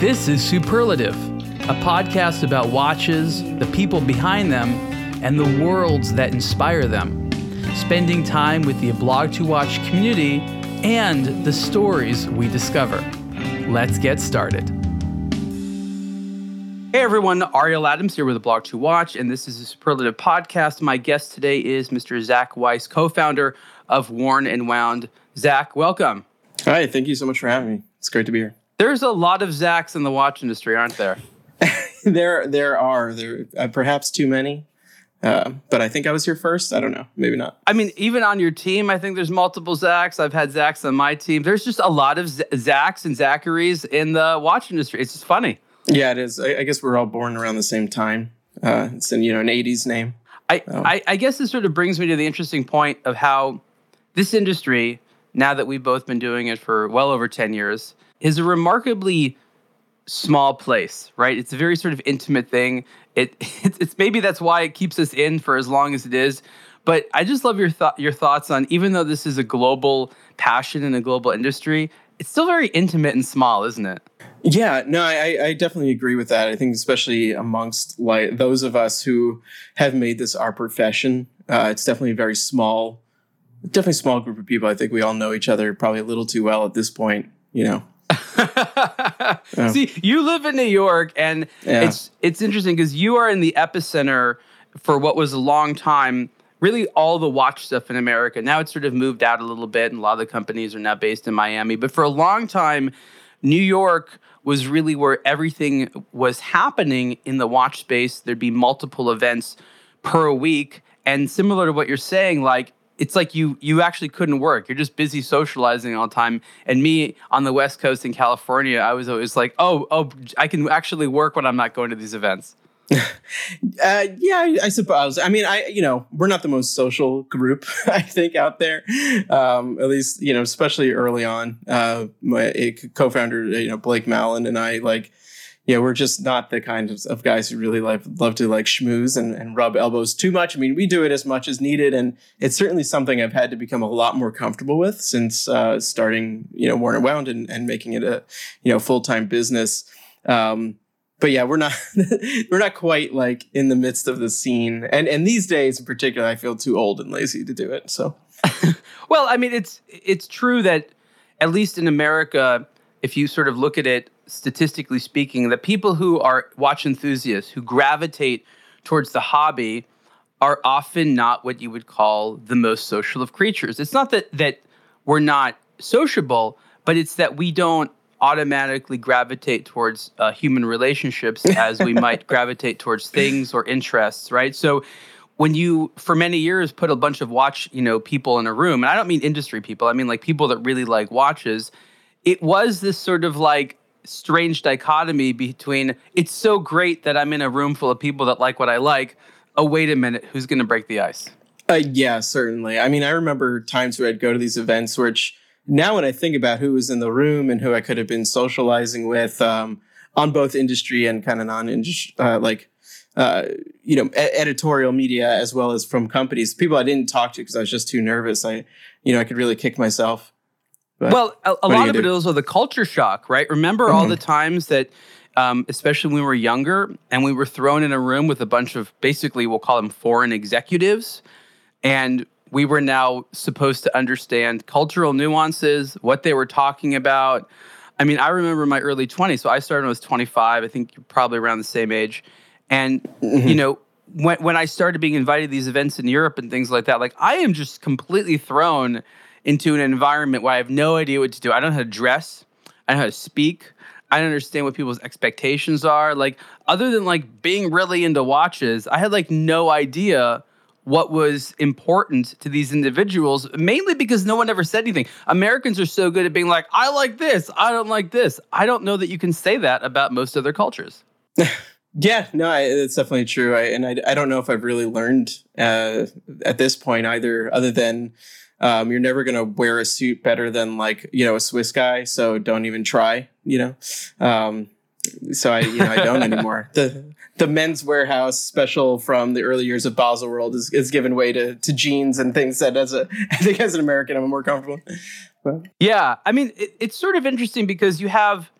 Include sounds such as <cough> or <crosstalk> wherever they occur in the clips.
This is Superlative, a podcast about watches, the people behind them, and the worlds that inspire them. Spending time with the Blog to Watch community and the stories we discover. Let's get started. Hey everyone, Ariel Adams here with the Blog to Watch, and this is a Superlative podcast. My guest today is Mr. Zach Weiss, co-founder of Worn and Wound. Zach, welcome. Hi, thank you so much for having me. It's great to be here. There's a lot of Zachs in the watch industry, aren't there? <laughs> there, there are there uh, perhaps too many, uh, but I think I was here first. I don't know, maybe not. I mean, even on your team, I think there's multiple Zachs. I've had Zachs on my team. There's just a lot of Z- Zachs and Zacharies in the watch industry. It's just funny. Yeah, it is. I, I guess we're all born around the same time. Uh, it's in you know an '80s name. I, I I guess this sort of brings me to the interesting point of how this industry, now that we've both been doing it for well over ten years is a remarkably small place, right? It's a very sort of intimate thing. It <laughs> it's, it's, maybe that's why it keeps us in for as long as it is. But I just love your thought your thoughts on even though this is a global passion and a global industry, it's still very intimate and small, isn't it? Yeah, no, I, I definitely agree with that. I think especially amongst like those of us who have made this our profession, uh, it's definitely a very small, definitely small group of people. I think we all know each other probably a little too well at this point. You know, <laughs> See, you live in New York, and yeah. it's it's interesting because you are in the epicenter for what was a long time really all the watch stuff in America. Now it's sort of moved out a little bit, and a lot of the companies are now based in Miami. But for a long time, New York was really where everything was happening in the watch space. There'd be multiple events per week. And similar to what you're saying, like it's like you you actually couldn't work. You're just busy socializing all the time. And me on the West Coast in California, I was always like, oh, oh, I can actually work when I'm not going to these events. <laughs> uh, yeah, I, I, suppose. I mean, I you know we're not the most social group <laughs> I think out there. Um, at least you know, especially early on. Uh, my co-founder, you know, Blake Malin and I like yeah, we're just not the kind of, of guys who really like love to like schmooze and, and rub elbows too much. I mean, we do it as much as needed, and it's certainly something I've had to become a lot more comfortable with since uh, starting, you know, and Wound and, and making it a, you know, full time business. Um, but yeah, we're not <laughs> we're not quite like in the midst of the scene, and and these days in particular, I feel too old and lazy to do it. So, <laughs> well, I mean, it's it's true that at least in America, if you sort of look at it statistically speaking, that people who are watch enthusiasts who gravitate towards the hobby are often not what you would call the most social of creatures. It's not that that we're not sociable, but it's that we don't automatically gravitate towards uh, human relationships <laughs> as we might gravitate towards things or interests, right? So when you for many years put a bunch of watch, you know, people in a room, and I don't mean industry people, I mean like people that really like watches, it was this sort of like strange dichotomy between it's so great that I'm in a room full of people that like what I like. Oh, wait a minute, who's going to break the ice? Uh, yeah, certainly. I mean, I remember times where I'd go to these events, which now when I think about who was in the room and who I could have been socializing with um, on both industry and kind of non-industry, uh, like uh, you know, e- editorial media as well as from companies, people I didn't talk to because I was just too nervous. I, you know, I could really kick myself. But well, a, a lot of do? it is with the culture shock, right? Remember mm-hmm. all the times that, um, especially when we were younger, and we were thrown in a room with a bunch of basically we'll call them foreign executives, and we were now supposed to understand cultural nuances, what they were talking about. I mean, I remember my early 20s. So I started when I was 25. I think you're probably around the same age. And, mm-hmm. you know, when, when I started being invited to these events in Europe and things like that, like I am just completely thrown into an environment where I have no idea what to do. I don't know how to dress. I don't know how to speak. I don't understand what people's expectations are. Like, other than like being really into watches, I had like no idea what was important to these individuals, mainly because no one ever said anything. Americans are so good at being like, I like this, I don't like this. I don't know that you can say that about most other cultures. <laughs> yeah, no, I, it's definitely true. I, and I, I don't know if I've really learned uh, at this point either, other than um, you're never going to wear a suit better than like, you know, a Swiss guy. So don't even try, you know? Um, so I, you know, I don't anymore. <laughs> The, the Men's Wearhouse special from the early years of Baselworld is, is given way to, to jeans and things that as a, <laughs> I think as an American, I'm more comfortable. But. Yeah. I mean, it, it's sort of interesting because you have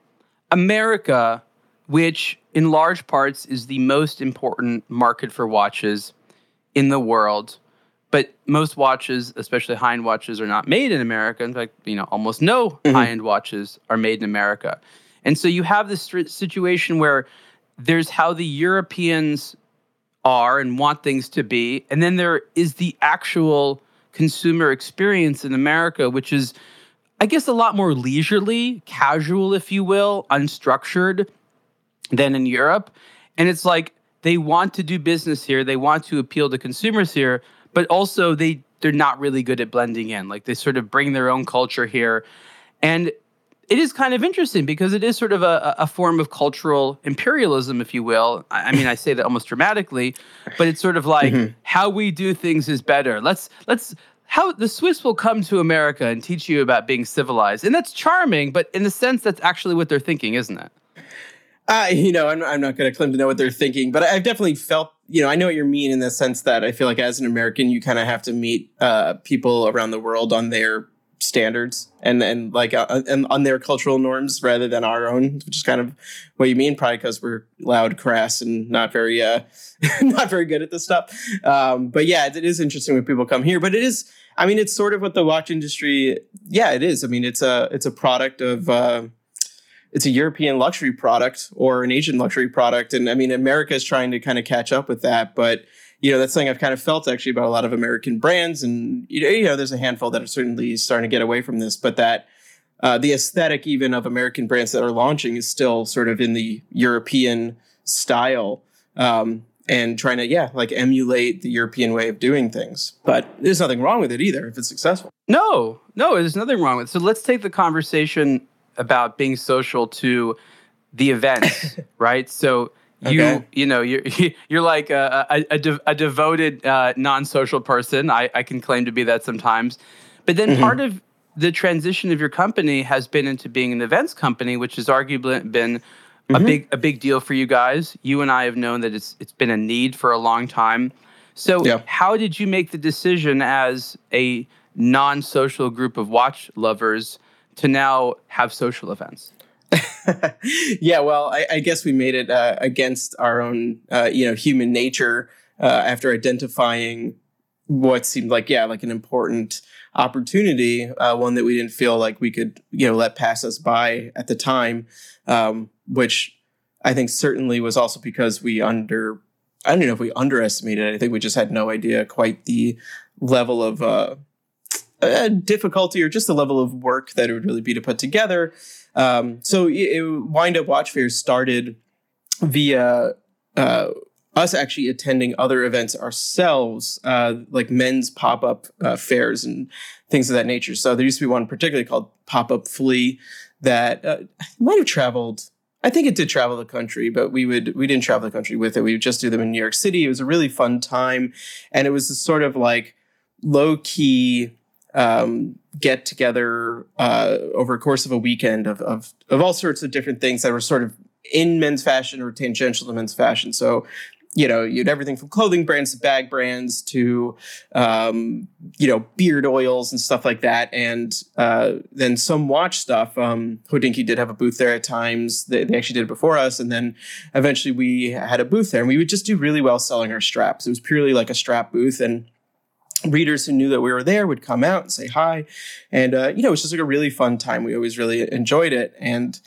America, which in large parts is the most important market for watches in the world, but most watches, especially high-end watches, are not made in America. In fact, you know, almost no mm-hmm. high-end watches are made in America. And so you have this situation where there's how the Europeans are and want things to be, and then there is the actual consumer experience in America, which is, I guess, a lot more leisurely, casual, if you will, unstructured than in Europe. And it's like they want to do business here, they want to appeal to consumers here, but also they they're not really good at blending in. Like they sort of bring their own culture here. And it is kind of interesting because it is sort of a, a form of cultural imperialism, if you will. I, I mean, I say that almost dramatically, but it's sort of like mm-hmm. how we do things is better. Let's let's how the Swiss will come to America and teach you about being civilized, and that's charming. But in the sense, that's actually what they're thinking, isn't it? Uh, you know, I'm, I'm not going to claim to know what they're thinking, but I've definitely felt, you know, I know what you mean in the sense that I feel like as an American, you kind of have to meet uh, people around the world on their standards and and like uh, and on their cultural norms rather than our own, which is kind of what you mean, probably because we're loud, crass, and not very uh, <laughs> not very good at this stuff. Um, but yeah, it is interesting when people come here. But it is, I mean, it's sort of what the watch industry. Yeah, it is. I mean, it's a it's a product of. Uh, it's a European luxury product or an Asian luxury product. And I mean, America is trying to kind of catch up with that. But, you know, that's something I've kind of felt actually about a lot of American brands. And, you know, there's a handful that are certainly starting to get away from this, but that uh, the aesthetic even of American brands that are launching is still sort of in the European style. Um, and trying to yeah like emulate the european way of doing things but there's nothing wrong with it either if it's successful no no there's nothing wrong with it so let's take the conversation about being social to the events, <laughs> right? So you okay. you know you're <laughs> you're like a a, a, de- a devoted uh, non-social person. I, I can claim to be that sometimes, but then mm-hmm. part of the transition of your company has been into being an events company, which has arguably been mm-hmm. a big a big deal for you guys. You and I have known that it's it's been a need for a long time. So yeah. how did you make the decision as a non-social group of watch lovers to now have social events? <laughs> yeah, well, I, I, guess we made it uh, against our own, uh, you know, human nature uh, after identifying what seemed like, yeah, like an important opportunity, uh, one that we didn't feel like we could, you know, let pass us by at the time, um, which I think certainly was also because we under, I don't know if we underestimated it. I think we just had no idea quite the level of a difficulty or just the level of work that it would really be to put together. Um, so it, it, Windup Watch Fair started via uh, us actually attending other events ourselves, uh, like men's pop up uh, fairs and things of that nature. So there used to be one particularly called Pop Up Flea that uh, might have traveled. I think it did travel the country, but we would we didn't travel the country with it. We would just do them in New York City. It was a really fun time, and it was sort of like low key um, get together uh, over a course of a weekend of, of, of all sorts of different things that were sort of in men's fashion or tangential to men's fashion. So, you know, you had everything from clothing brands to bag brands to, um, you know, beard oils and stuff like that. And uh, then some watch stuff. Um, Hodinkee did have a booth there at times. They, they actually did it before us. And then eventually we had a booth there and we would just do really well selling our straps. It was purely like a strap booth. And readers who knew that we were there would come out and say hi. And uh, you know it was just like a really fun time. We always really enjoyed it. And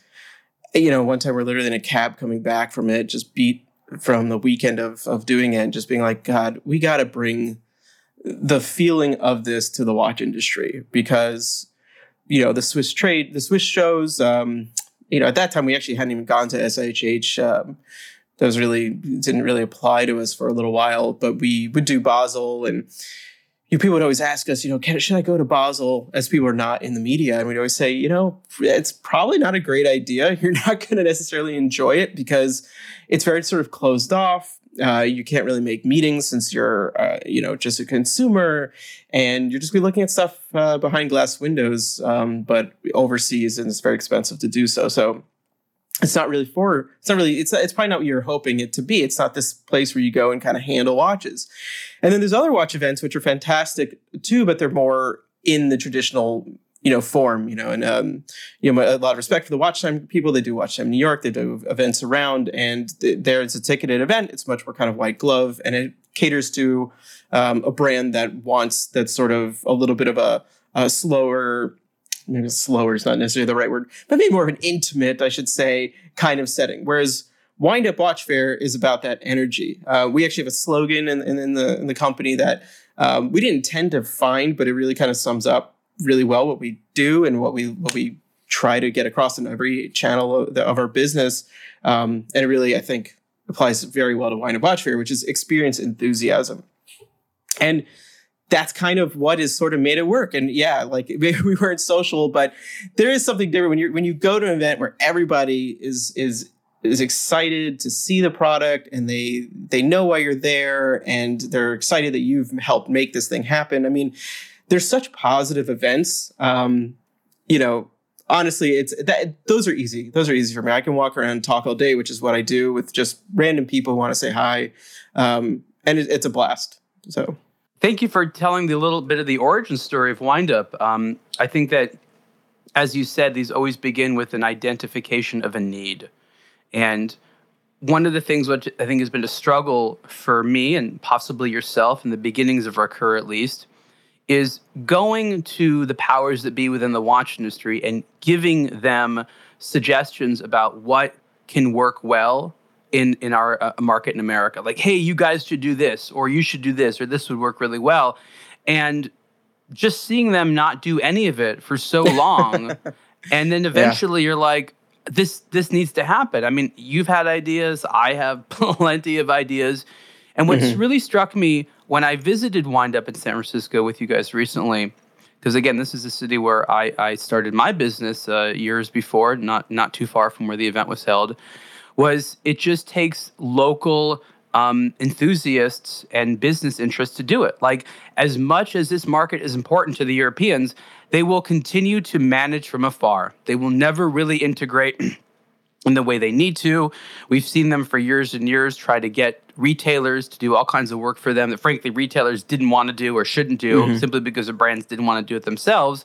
you know one time we're literally in a cab coming back from it just beat from the weekend of of doing it and just being like god we got to bring the feeling of this to the watch industry. Because you know the swiss trade the swiss shows um, you know at that time we actually hadn't even gone to SIHH um, those really didn't really apply to us for a little while but we would do basel and you people would always ask us, you know, can, should I go to Basel as people are not in the media? And we'd always say, you know, it's probably not a great idea. <laughs> You're not going to necessarily enjoy it because it's very sort of closed off. Uh, you can't really make meetings since you're, uh, you know, just a consumer, and you're just be looking at stuff uh, behind glass windows, um, but overseas, and it's very expensive to do so. So it's not really for it's not really it's it's probably not what you're hoping it to be. It's not this place where you go and kind of handle watches. And then there's other watch events which are fantastic too, but they're more in the traditional you know form you know and um, you know a lot of respect for the WatchTime people they do WatchTime new york they do events around and th- there it's a ticketed event it's much more kind of white glove and it caters to um, a brand that wants that sort of a little bit of a, a slower maybe slower is not necessarily the right word but maybe more of an intimate i should say kind of setting whereas Windup Watch Fair is about that energy uh, we actually have a slogan in, in, in, the, in the company that um, we didn't intend to find but it really kind of sums up really well what we do and what we what we try to get across in every channel of, the, of our business. Um, and it really, I think, applies very well to Windup Watch Fair, which is experience enthusiasm. And that's kind of what has sort of made it work. And yeah, like <laughs> we weren't social, but there is something different when you when you go to an event where everybody is is is excited to see the product and they they know why you're there and they're excited that you've helped make this thing happen. I mean, there's such positive events. Um, you know, honestly, it's that those are easy. Those are easy for me. I can walk around and talk all day, which is what I do with just random people who want to say hi, um, and it, it's a blast. So, thank you for telling the little bit of the origin story of Windup. Um, I think that, as you said, these always begin with an identification of a need, and one of the things which I think has been a struggle for me and possibly yourself in the beginnings of career, at least is going to the powers that be within the watch industry and giving them suggestions about what can work well in in our uh, market in America. Like, hey, you guys should do this, or you should do this, or this would work really well. And just seeing them not do any of it for so <laughs> long, and then eventually yeah. you're like, this this needs to happen. I mean, you've had ideas, I have <laughs> plenty of ideas. And what's mm-hmm. really struck me when I visited Windup in San Francisco with you guys recently, because again, this is a city where I, I started my business uh, years before, not not too far from where the event was held, was it just takes local um, enthusiasts and business interests to do it. Like as much as this market is important to the Europeans, they will continue to manage from afar. They will never really integrate. <clears throat> in the way they need to. We've seen them for years and years try to get retailers to do all kinds of work for them that frankly retailers didn't want to do or shouldn't do mm-hmm. simply because the brands didn't want to do it themselves.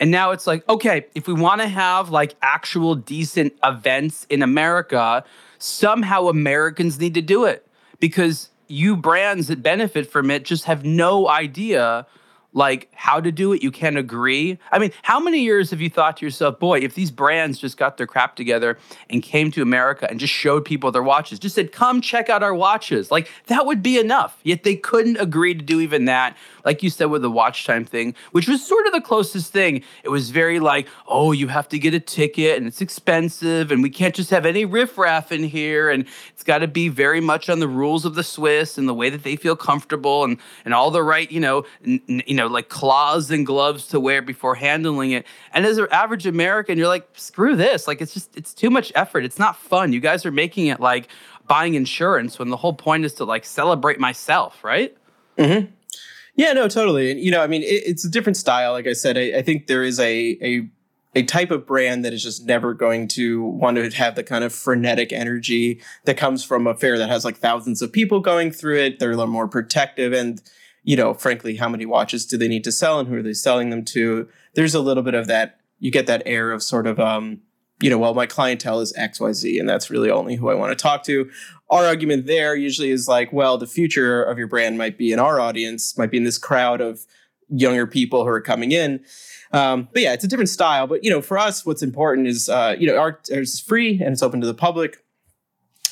And now it's like, okay, if we want to have like actual decent events in America, somehow Americans need to do it because you brands that benefit from it just have no idea like how to do it. You can't agree. I mean, how many years have you thought to yourself, boy, if these brands just got their crap together and came to America and just showed people their watches, just said, come check out our watches, like that would be enough. Yet they couldn't agree to do even that. Like you said with the WatchTime thing, which was sort of the closest thing. It was very like, oh, you have to get a ticket and it's expensive and we can't just have any riffraff in here and it's got to be very much on the rules of the Swiss and the way that they feel comfortable and and all the right, you know, n- you know, like claws and gloves to wear before handling it. And as an average American, you're like, screw this. Like it's just it's too much effort. It's not fun. You guys are making it like buying insurance when the whole point is to like celebrate myself, right? Mm-hmm. Yeah, no, totally. And you know, I mean, it, it's a different style. Like I said, I, I think there is a a a type of brand that is just never going to want to have the kind of frenetic energy that comes from a fair that has like thousands of people going through it. They're a little more protective and you know, frankly, how many watches do they need to sell and who are they selling them to? There's a little bit of that. You get that air of sort of, um, you know, well, my clientele is XYZ and that's really only who I want to talk to. Our argument there usually is like, well, the future of your brand might be in our audience, might be in this crowd of younger people who are coming in. Um, but yeah, it's a different style. But you know, for us, what's important is uh, you know, art is free and it's open to the public.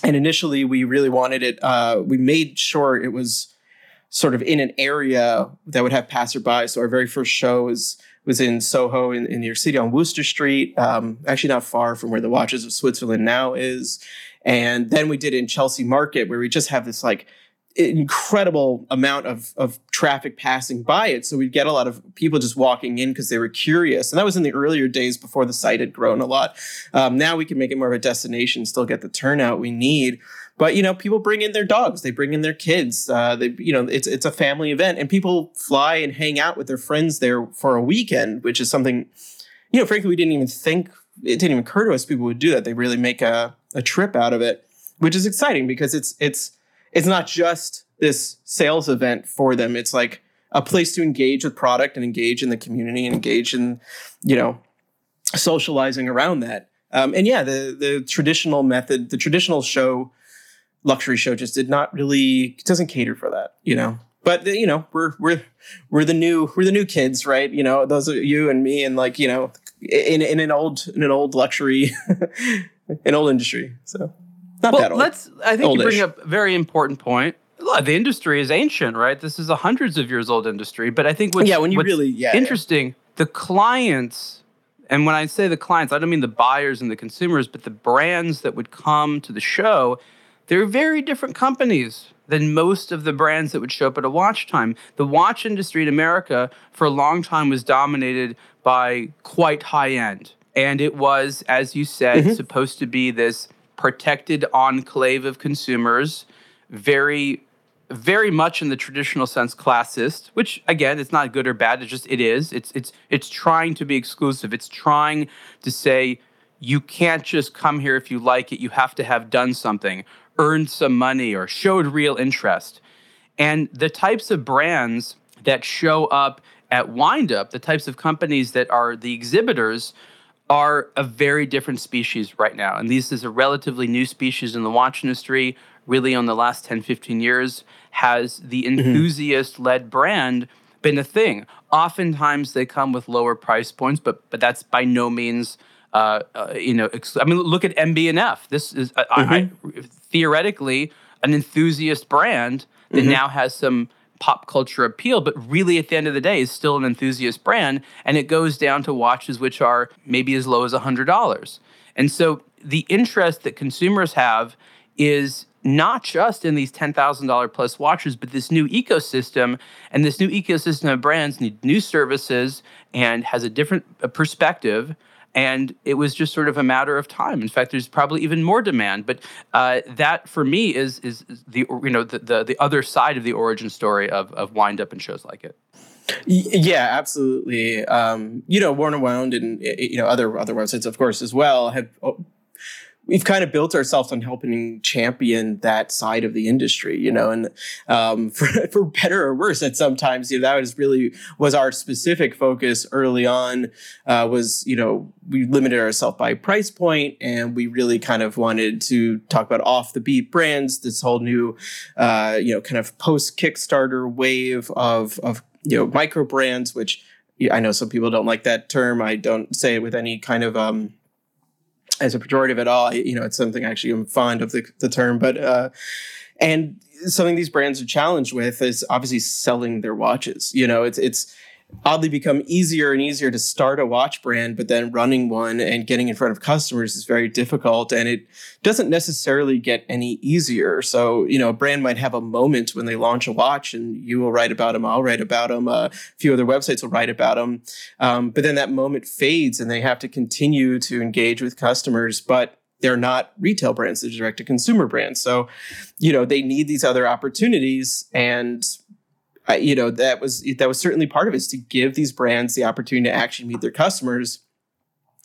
And initially, we really wanted it. Uh, we made sure it was sort of in an area that would have passerby. So our very first show was was in Soho in, in New York City on Wooster Street, um, actually not far from where the Watches of Switzerland now is. And then we did in Chelsea Market, where we just have this like incredible amount of, of traffic passing by it. So we'd get a lot of people just walking in because they were curious. And that was in the earlier days before the site had grown a lot. Um, now we can make it more of a destination, still get the turnout we need. But you know, people bring in their dogs, they bring in their kids. Uh, they, you know, it's it's a family event, and people fly and hang out with their friends there for a weekend, which is something, you know, frankly, we didn't even think it didn't even occur to us people would do that. They really make a a trip out of it, which is exciting because it's it's it's not just this sales event for them. It's like a place to engage with product and engage in the community and engage in, you know, socializing around that. Um, and yeah, the the traditional method, the traditional show, luxury show, just did not really doesn't cater for that. You know, but you know we're we're we're the new we're the new kids right you know those are you and me and like you know in in an old in an old luxury <laughs> an old industry so not well, that old let's i think Old-ish. you bring up a very important point the industry is ancient right this is a hundreds of years old industry but i think what's, yeah when you really yeah interesting yeah. the clients and when i say the clients i don't mean the buyers and the consumers but the brands that would come to the show they're very different companies than most of the brands that would show up at a WatchTime. The watch industry in America for a long time was dominated by quite high end. And it was, as you said, mm-hmm. supposed to be this protected enclave of consumers, very, very much in the traditional sense classist, which again, it's not good or bad. It's just it is. It's it's it's trying to be exclusive. It's trying to say you can't just come here if you like it. You have to have done something earned some money or showed real interest. And the types of brands that show up at Windup, the types of companies that are the exhibitors, are a very different species right now. And this is a relatively new species in the watch industry, really on the last 10, 15 years, has the mm-hmm. enthusiast led brand been a thing. Oftentimes they come with lower price points, but but that's by no means uh, uh, you know, ex- I mean, look at MB&F. This is uh, mm-hmm. I, I, theoretically an enthusiast brand that mm-hmm. now has some pop culture appeal, but really at the end of the day is still an enthusiast brand, and it goes down to watches which are maybe as low as hundred dollars. And so the interest that consumers have is not just in these $10,000 plus watches, but this new ecosystem. And this new ecosystem of brands need new services and has a different perspective and it was just sort of a matter of time. In fact, there's probably even more demand. But uh, that, for me, is is the you know the, the, the other side of the origin story of of Windup and shows like it. Yeah, absolutely. Um, you know, and Wound and you know other other websites, of course, as well have oh, we've kind of built ourselves on helping champion that side of the industry, you know, and um, <laughs> for, for better or worse, that sometimes you know that was really was our specific focus early on. Uh, was you know we limited ourselves by price point, and we really kind of wanted to talk about off the beat brands. This whole new, uh, you know, kind of post Kickstarter wave of of you know micro brands, which I know some people don't like that term. I don't say it with any kind of um, as a pejorative at all. You know, it's something I actually I'm fond of the, the term, but uh, and something these brands are challenged with is obviously selling their watches. You know, it's it's oddly become easier and easier to start a watch brand, but then running one and getting in front of customers is very difficult. And it doesn't necessarily get any easier. So, you know, a brand might have a moment when they launch a watch and you will write about them, I'll write about them, uh, a few other websites will write about them. Um, but then that moment fades and they have to continue to engage with customers. But they're not retail brands, they're direct to consumer brands. So, you know, they need these other opportunities. And I, you know that was that was certainly part of it is to give these brands the opportunity to actually meet their customers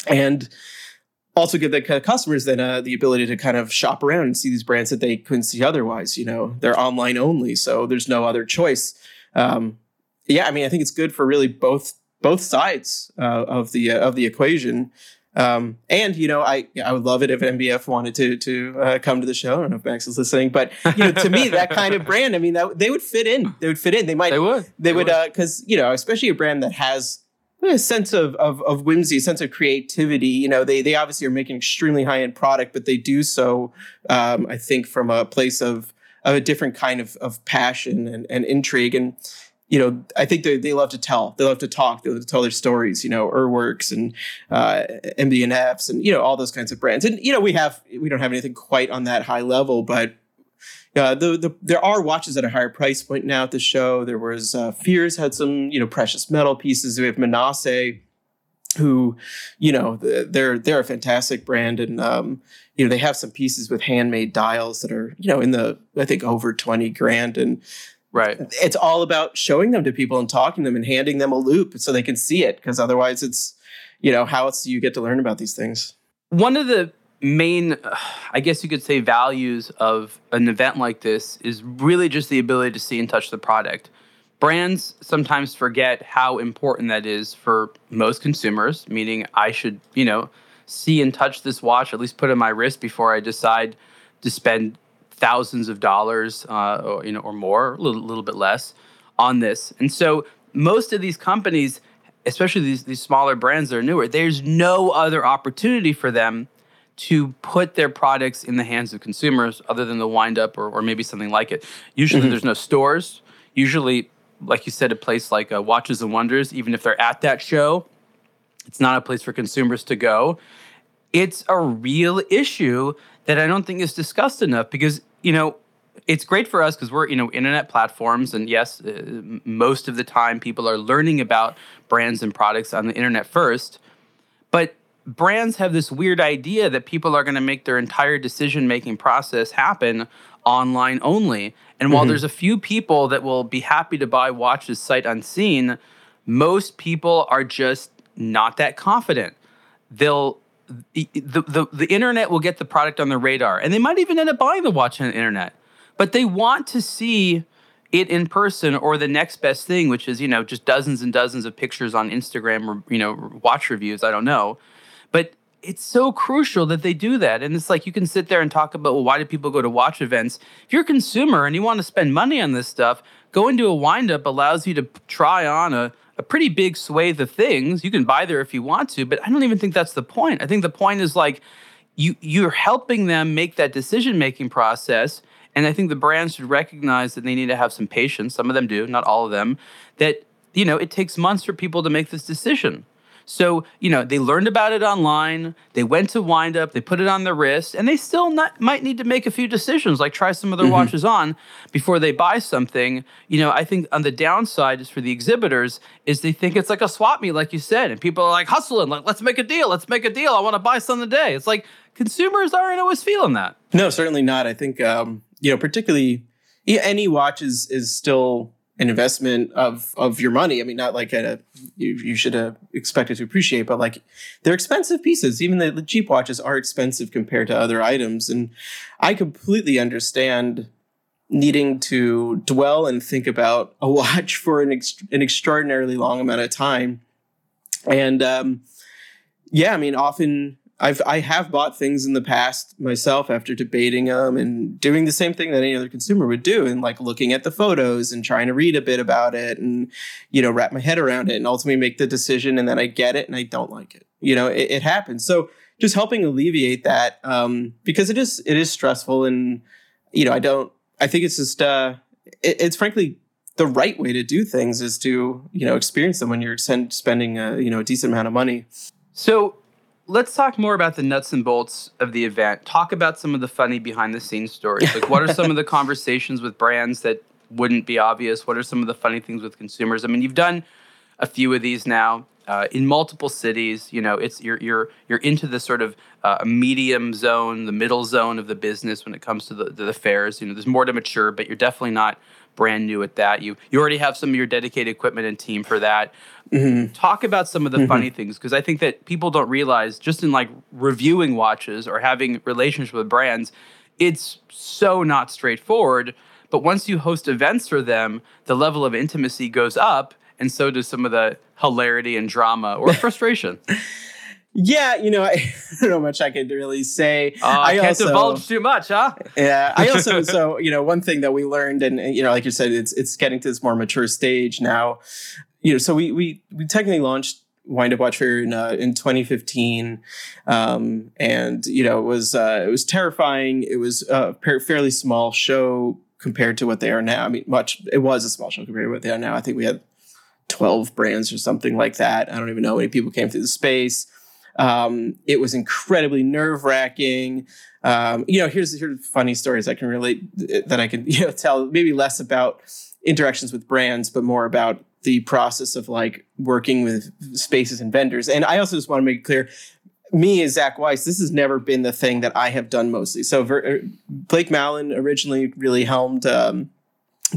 and also give the customers then uh, the ability to kind of shop around and see these brands that they couldn't see otherwise you know they're online only so there's no other choice. Um, yeah i mean i think it's good for really both both sides uh, of the uh, of the equation um, and you know, I I would love it if MB&F wanted to to uh, come to the show. I don't know if Max is listening, but you know, to me, that <laughs> kind of brand, I mean, that they would fit in. They would fit in. They might. They would. They, they would because uh, you know, especially a brand that has a sense of, of of whimsy, a sense of creativity. You know, they they obviously are making extremely high end product, but they do so, um, I think, from a place of of a different kind of of passion and, and intrigue and you know, I think they, they love to tell. They love to talk. They love to tell their stories. You know, Urwerks and uh, MB&Fs and you know all those kinds of brands. And you know, we have we don't have anything quite on that high level, but uh, the, the there are watches at a higher price point now at the show. There was uh, Fears had some you know precious metal pieces. We have Manasse, who you know they're they're a fantastic brand, and um, you know they have some pieces with handmade dials that are you know in the I think over twenty grand, and Right. It's all about showing them to people and talking to them and handing them a loupe so they can see it because otherwise it's, you know, how else do you get to learn about these things? One of the main, I guess you could say, values of an event like this is really just the ability to see and touch the product. brands sometimes forget how important that is for most consumers, meaning I should, you know, see and touch this watch, at least put it on my wrist before I decide to spend thousands of dollars, uh, or, you know, or more, a little, little bit less on this. And so most of these companies, especially these, these smaller brands that are newer, there's no other opportunity for them to put their products in the hands of consumers other than the Windup or, or maybe something like it. Usually mm-hmm. there's no stores. Usually, like you said, a place like uh, Watches and Wonders, even if they're at that show, it's not a place for consumers to go. It's a real issue that I don't think is discussed enough because, you know, it's great for us because we're you know internet platforms and yes uh, most of the time people are learning about brands and products on the internet first. But brands have this weird idea that people are going to make their entire decision making process happen online only. And while mm-hmm. there's a few people that will be happy to buy watches sight unseen most people are just not that confident. They'll the, the, the internet will get the product on the radar and they might even end up buying the watch on the internet but they want to see it in person or the next best thing which is you know just dozens and dozens of pictures on instagram or you know watch reviews i don't know. But it's so crucial that they do that and it's like you can sit there and talk about well why do people go to watch events? If you're a consumer and you want to spend money on this stuff going to a windup allows you to try on a, a pretty big swathe of things you can buy there if you want to but i don't even think that's the point i think the point is like you you're helping them make that decision making process and I think the brands should recognize that they need to have some patience. Some of them do, not all of them. That you know, it takes months for people to make this decision. So, you know, they learned about it online, they went to Windup, they put it on their wrist, and they still not, might need to make a few decisions, like try some of their mm-hmm. watches on before they buy something. You know, I think on the downside is for the exhibitors is they think it's like a swap meet, like you said, and people are like hustling, like, let's make a deal, let's make a deal. I want to buy something today. It's like consumers aren't always feeling that. No, certainly not. I think um, you know, particularly yeah, any watch is is still an investment of of your money. I mean, not like a you, you should uh, expect it to appreciate, but like they're expensive pieces. Even the, the cheap watches are expensive compared to other items, and I completely understand needing to dwell and think about a watch for an ex- an extraordinarily long amount of time. And um, yeah, I mean, often I've I have bought things in the past myself after debating them and doing the same thing that any other consumer would do and like looking at the photos and trying to read a bit about it and you know wrap my head around it and ultimately make the decision and then I get it and I don't like it. You know, it, it happens. So just helping alleviate that um, because it is it is stressful and you know I don't I think it's just uh, it, it's frankly the right way to do things is to you know experience them when you're spending a you know a decent amount of money. So let's talk more about the nuts and bolts of the event. Talk about some of the funny behind the scenes stories. Like, what are some of the <laughs> conversations with brands that wouldn't be obvious? What are some of the funny things with consumers? I mean, you've done a few of these now uh, in multiple cities. You know, it's you're you're you're into the sort of uh, medium zone, the middle zone of the business when it comes to the, the fairs. You know, there's more to mature, but you're definitely not brand new at that. You you already have some of your dedicated equipment and team for that. Mm-hmm. Talk about some of the mm-hmm. funny things because I think that people don't realize just in like reviewing watches or having relationships with brands, it's so not straightforward. But once you host events for them, the level of intimacy goes up, and so does some of the hilarity and drama or <laughs> frustration. Yeah, you know, I, <laughs> I, don't know much I could really say. Uh, I can't also, divulge too much, huh? Yeah, I also <laughs> so you know one thing that we learned, and you know, like you said, it's it's getting to this more mature stage now. You know, so we we we technically launched Windup Watch Fair in uh, in 2015, um, and you know it was uh, it was terrifying. It was a fairly small show compared to what they are now. I mean, much it was a small show compared to what they are now. I think we had 12 brands or something like that. I don't even know how many people came through the space. Um, it was incredibly nerve wracking. Um, you know, here's here's funny stories I can relate that I can <laughs> you know tell. Maybe less about interactions with brands, but more about the process of like working with spaces and vendors. And I also just want to make it clear. Me as Zach Weiss, this has never been the thing that I have done mostly. So Ver- Blake Malin originally really helmed um,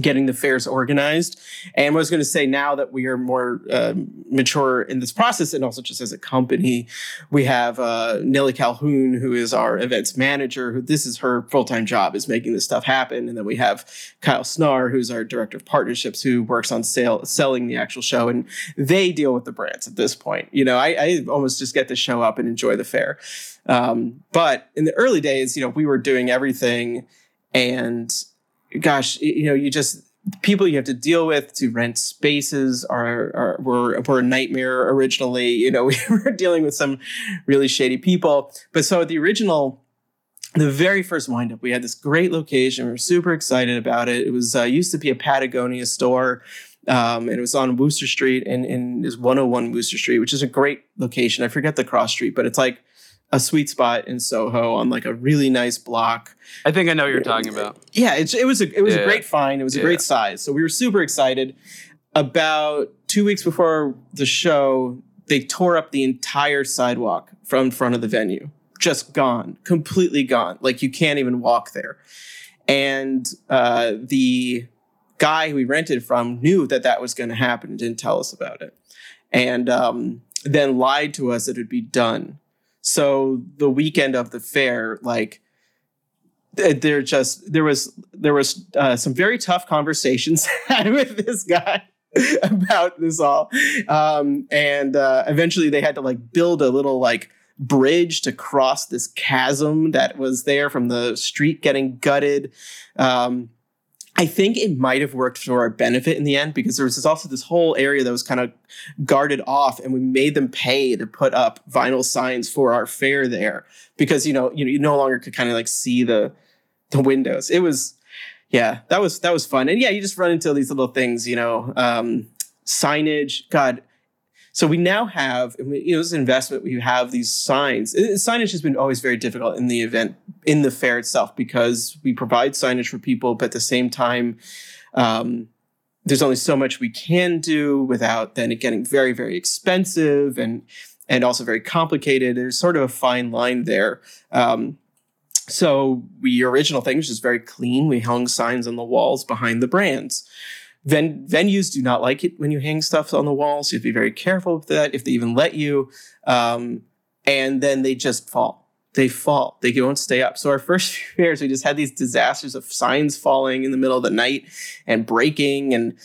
getting the fairs organized. And I was going to say now that we are more uh, mature in this process, and also just as a company, we have uh, Nellie Calhoun, who is our events manager. Who this is her full time job is making this stuff happen. And then we have Kyle Snar, who's our director of partnerships, who works on sale selling the actual show, and they deal with the brands at this point. You know, I, I almost just get to show up and enjoy the fair. Um, but in the early days, you know, we were doing everything and gosh, you know, you just people you have to deal with to rent spaces are, are were, were a nightmare originally. You know, <laughs> we were dealing with some really shady people. But so the original, the very first windup, we had this great location. We were super excited about it. It was uh, used to be a Patagonia store. Um, and it was on Wooster Street and, and is 101 Wooster Street, which is a great location. I forget the cross street, but it's like a sweet spot in Soho on like a really nice block. I think I know what you're talking about. Yeah, it, it was a it was yeah. a great find. It was a yeah. great size. So we were super excited. About two weeks before the show, they tore up the entire sidewalk from front of the venue. Just gone, completely gone. Like you can't even walk there. And uh, the guy we rented from knew that that was going to happen and didn't tell us about it. And um, then lied to us that it would be done so the weekend of the fair, like there just there was there was uh, some very tough conversations <laughs> had with this guy <laughs> about this all, um, and uh, eventually they had to like build a little like bridge to cross this chasm that was there from the street getting gutted. Um, I think it might have worked for our benefit in the end because there was also this whole area that was kind of guarded off, and we made them pay to put up vinyl signs for our fair there because you know you you no longer could kind of like see the the windows. It was yeah that was that was fun, and yeah you just run into these little things you know um, signage. God, so we now have, you know, this investment, we have these signs. Signage has been always very difficult in the event, in the fair itself, because we provide signage for people, but at the same time, um, there's only so much we can do without then it getting very, very expensive and and also very complicated. There's sort of a fine line there. Um, so we original thing was just very clean. We hung signs on the walls behind the brands. Ven- venues do not like it when you hang stuff on the walls. You have to be very careful with that if they even let you. Um, and then they just fall. They fall. They don't stay up. So our <laughs> first few years, we just had these disasters of signs falling in the middle of the night and breaking, and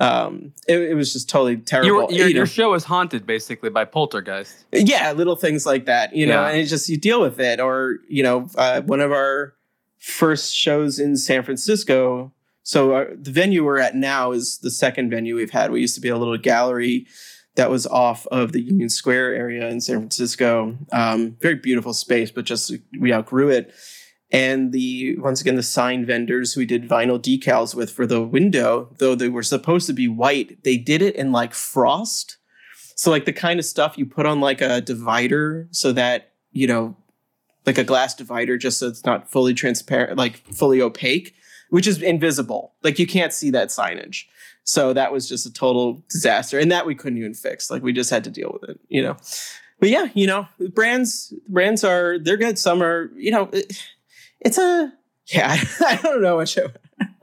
um, it, it, was just totally terrible. Your, your, you know, your show is haunted basically by poltergeist. Yeah, little things like that. You know, yeah. and it's just you deal with it. Or you know, uh, one of our first shows in San Francisco so our, uh, the venue we're at now is the second venue we've had. We used to be a little gallery that was off of the Union Square area in San Francisco. Um, very beautiful space, but just we outgrew it. And the once again the sign vendors we did vinyl decals with for the window, though they were supposed to be white, they did it in like frost. So like the kind of stuff you put on like a divider so that you know like a glass divider just so it's not fully transparent like fully opaque which is invisible. Like you can't see that signage. So that was just a total disaster. And that we couldn't even fix. Like we just had to deal with it, you know. But yeah, you know, brands brands are they're good. Some are, you know, it, it's a yeah, <laughs> I, don't know what show.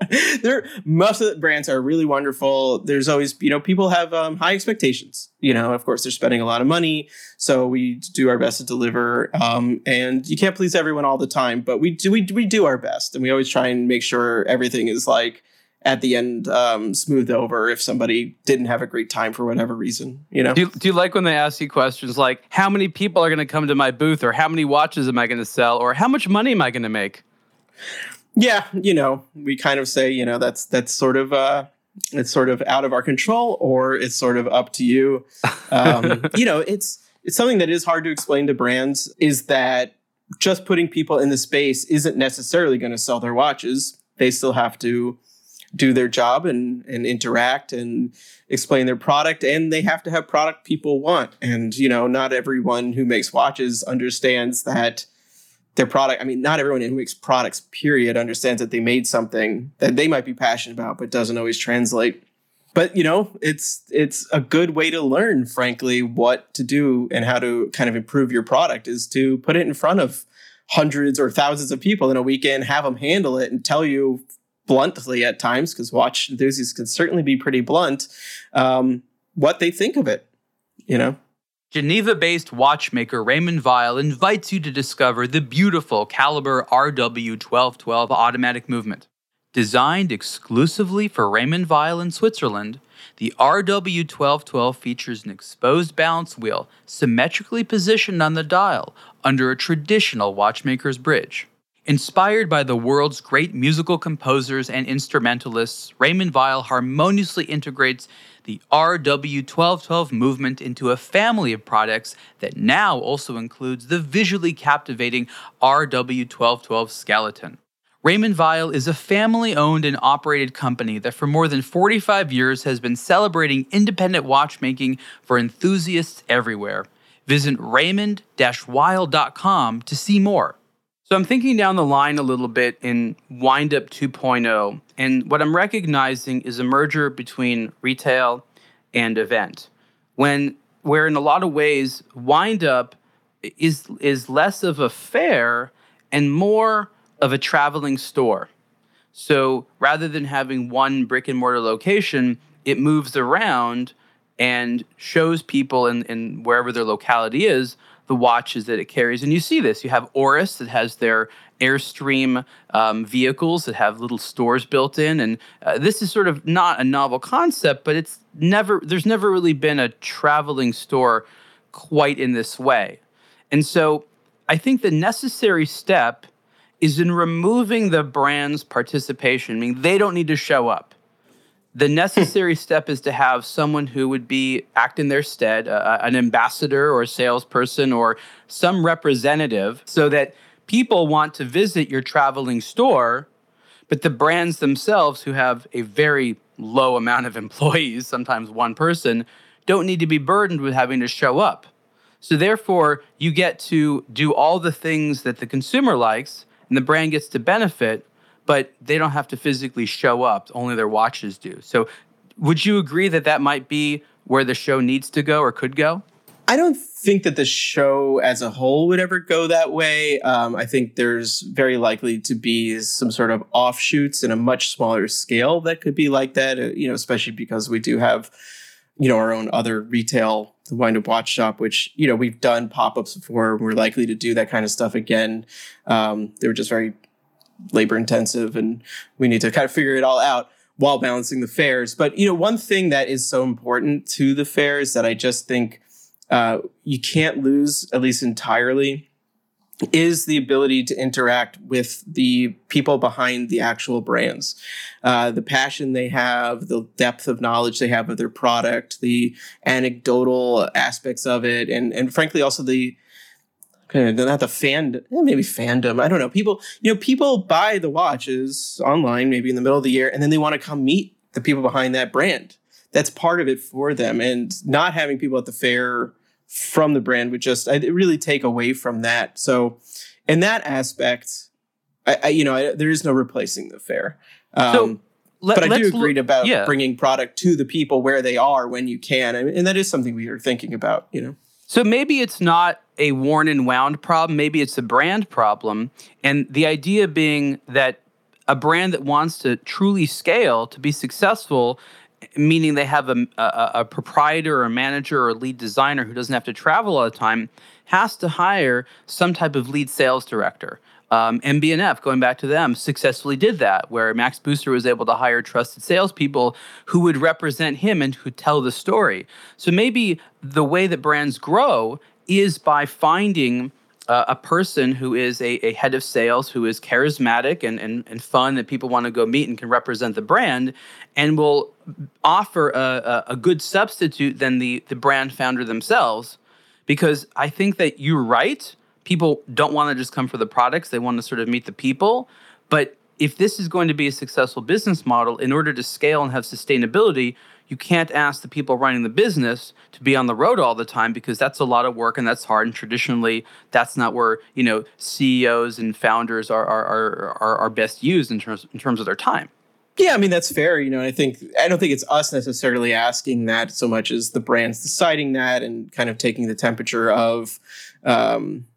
<laughs> there most of the brands are really wonderful. There's always you know people have um, high expectations you know of course they're spending a lot of money so we do our best to deliver um, and you can't please everyone all the time but we do we, we do our best and we always try and make sure everything is like at the end um, smoothed over if somebody didn't have a great time for whatever reason you know? Do you, do you like when they ask you questions like how many people are going to come to my booth or how many watches am i going to sell or how much money am i going to make yeah, you know, we kind of say, you know, that's that's sort of uh it's sort of out of our control or it's sort of up to you. Um, <laughs> you know, it's it's something that is hard to explain to brands is that just putting people in the space isn't necessarily going to sell their watches. They still have to do their job and and interact and explain their product and they have to have product people want. And you know, not everyone who makes watches understands that their product. I mean, not everyone in who makes products, period, understands that they made something that they might be passionate about, but doesn't always translate. But you know, it's it's a good way to learn, frankly, what to do and how to kind of improve your product is to put it in front of hundreds or thousands of people in a weekend, have them handle it, and tell you bluntly at times, because watch enthusiasts can certainly be pretty blunt, um, what they think of it. You know. Geneva based watchmaker Raymond Weil invites you to discover the beautiful Caliber RW1212 automatic movement. Designed exclusively for Raymond Weil in Switzerland, the RW1212 features an exposed balance wheel symmetrically positioned on the dial under a traditional watchmaker's bridge. Inspired by the world's great musical composers and instrumentalists, Raymond Weil harmoniously integrates the RW1212 movement into a family of products that now also includes the visually captivating RW1212 skeleton. Raymond Weil is a family owned and operated company that for more than 45 years has been celebrating independent watchmaking for enthusiasts everywhere. Visit raymond weil.com to see more. So I'm thinking down the line a little bit in Windup 2.0, and what I'm recognizing is a merger between retail and event. When where in a lot of ways Windup is is less of a fair and more of a traveling store. So rather than having one brick and mortar location, it moves around and shows people in, in wherever their locality is the watches that it carries. And you see this. You have Oris that has their Airstream um, vehicles that have little stores built in. And uh, this is sort of not a novel concept, but it's never, there's never really been a traveling store quite in this way. And so I think the necessary step is in removing the brand's participation. I mean, they don't need to show up. The necessary <laughs> step is to have someone who would be act in their stead, uh, an ambassador or a salesperson or some representative, so that people want to visit your traveling store, but the brands themselves, who have a very low amount of <laughs> employees, sometimes one person, don't need to be burdened with having to show up. So, therefore, you get to do all the things that the consumer likes and the brand gets to benefit, but they don't have to physically show up. Only their watches do. So, would you agree that that might be where the show needs to go or could go? I don't think that the show as a whole would ever go that way. Um, I think there's very likely to be some sort of offshoots in a much smaller scale that could be like that. Uh, you know, especially because we do have, you know, our own other retail, the Windup Watch Shop, which you know we've done pop ups before. We're likely to do that kind of stuff again. Um, they were just very labor intensive, and we need to kind of figure it all out while balancing the fairs. But you know, one thing that is so important to the fairs that I just think uh, you can't lose, at least entirely, is the ability to interact with the people behind the actual brands. Uh, the passion they have, the depth of knowledge they have of their product, the anecdotal aspects of it, and, and frankly, also the of not the fan, eh, maybe fandom. I don't know. People, you know, people buy the watches online, maybe in the middle of the year, and then they want to come meet the people behind that brand that's part of it for them. And not having people at the fair from the brand would just I really take away from that. So, in that aspect, I, I you know I, there is no replacing the fair. Um, so let, but I do agree look, about yeah. bringing product to the people where they are when you can, and that is something we are thinking about. You know. So maybe it's not a worn and wound problem. Maybe it's a brand problem, and the idea being that a brand that wants to truly scale to be successful meaning they have a, a, a, proprietor or a manager or a lead designer who doesn't have to travel all the time, has to hire some type of lead sales director. Um, MB&F, going back to them, successfully did that, where Max Büsser was able to hire trusted salespeople who would represent him and who tell the story. So maybe the way that brands grow is by finding uh, a person who is a, a, head of sales who is charismatic and, and, and fun that people want to go meet and can represent the brand and will offer a, a, a good substitute than the, the brand founder themselves because i think that you're right people don't want to just come for the products they want to sort of meet the people but if this is going to be a successful business model in order to scale and have sustainability you can't ask the people running the business to be on the road all the time because that's a lot of work and that's hard. And traditionally, that's not where you know CEOs and founders are are are, are best used in terms in terms of their time. Yeah, I mean that's fair. You know, I think I don't think it's us necessarily asking that so much as the brands deciding that and kind of taking the temperature of um,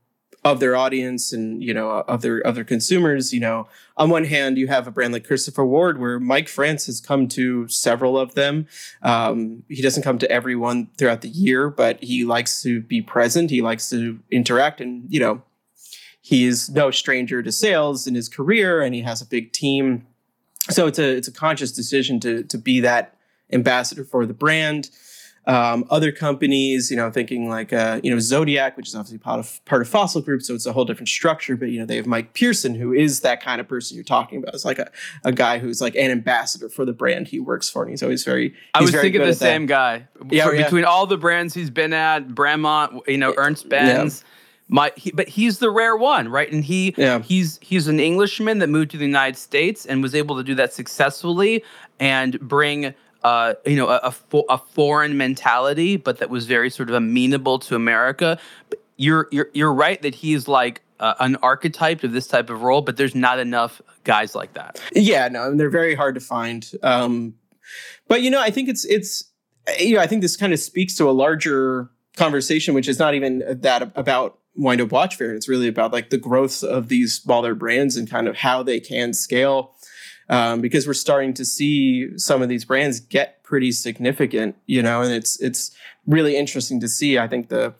of their audience and you know of their other consumers you know. On one hand you have a brand like christopher ward where mike france has come to several of them. Um, he doesn't come to everyone throughout the year but he likes to be present. He likes to interact and you know he's no stranger to sales in his career and he has a big team. So it's a it's a conscious decision to to be that ambassador for the brand um, other companies, you know, thinking like uh, you know Zodiac, which is obviously part of part of Fossil Group, so it's a whole different structure. But you know, they have Mike Pearson, who is that kind of person you're talking about. It's like a, a guy who's like an ambassador for the brand he works for, and he's always very. He's I was very thinking the at that. same guy. Yeah, For- yeah. Between all the brands he's been at, Bremont, you know, Ernst Benz. My, he, but he's the rare one, right? And he Yeah. he's he's an Englishman that moved to the United States and was able to do that successfully and bring uh, you know a, a, fo- a foreign mentality, but that was very sort of amenable to America. But you're you're you're right that he's like uh, an archetype of this type of role, but there's not enough guys like that. Yeah, no, and they're very hard to find. Um, but you know, I think it's it's you know, I think this kind of speaks to a larger conversation, which is not even that about Windup Watch Fair. It's really about like the growth of these smaller brands and kind of how they can scale. Um, because we're starting to see some of these brands get pretty significant, you know, and it's it's really interesting to see. I think the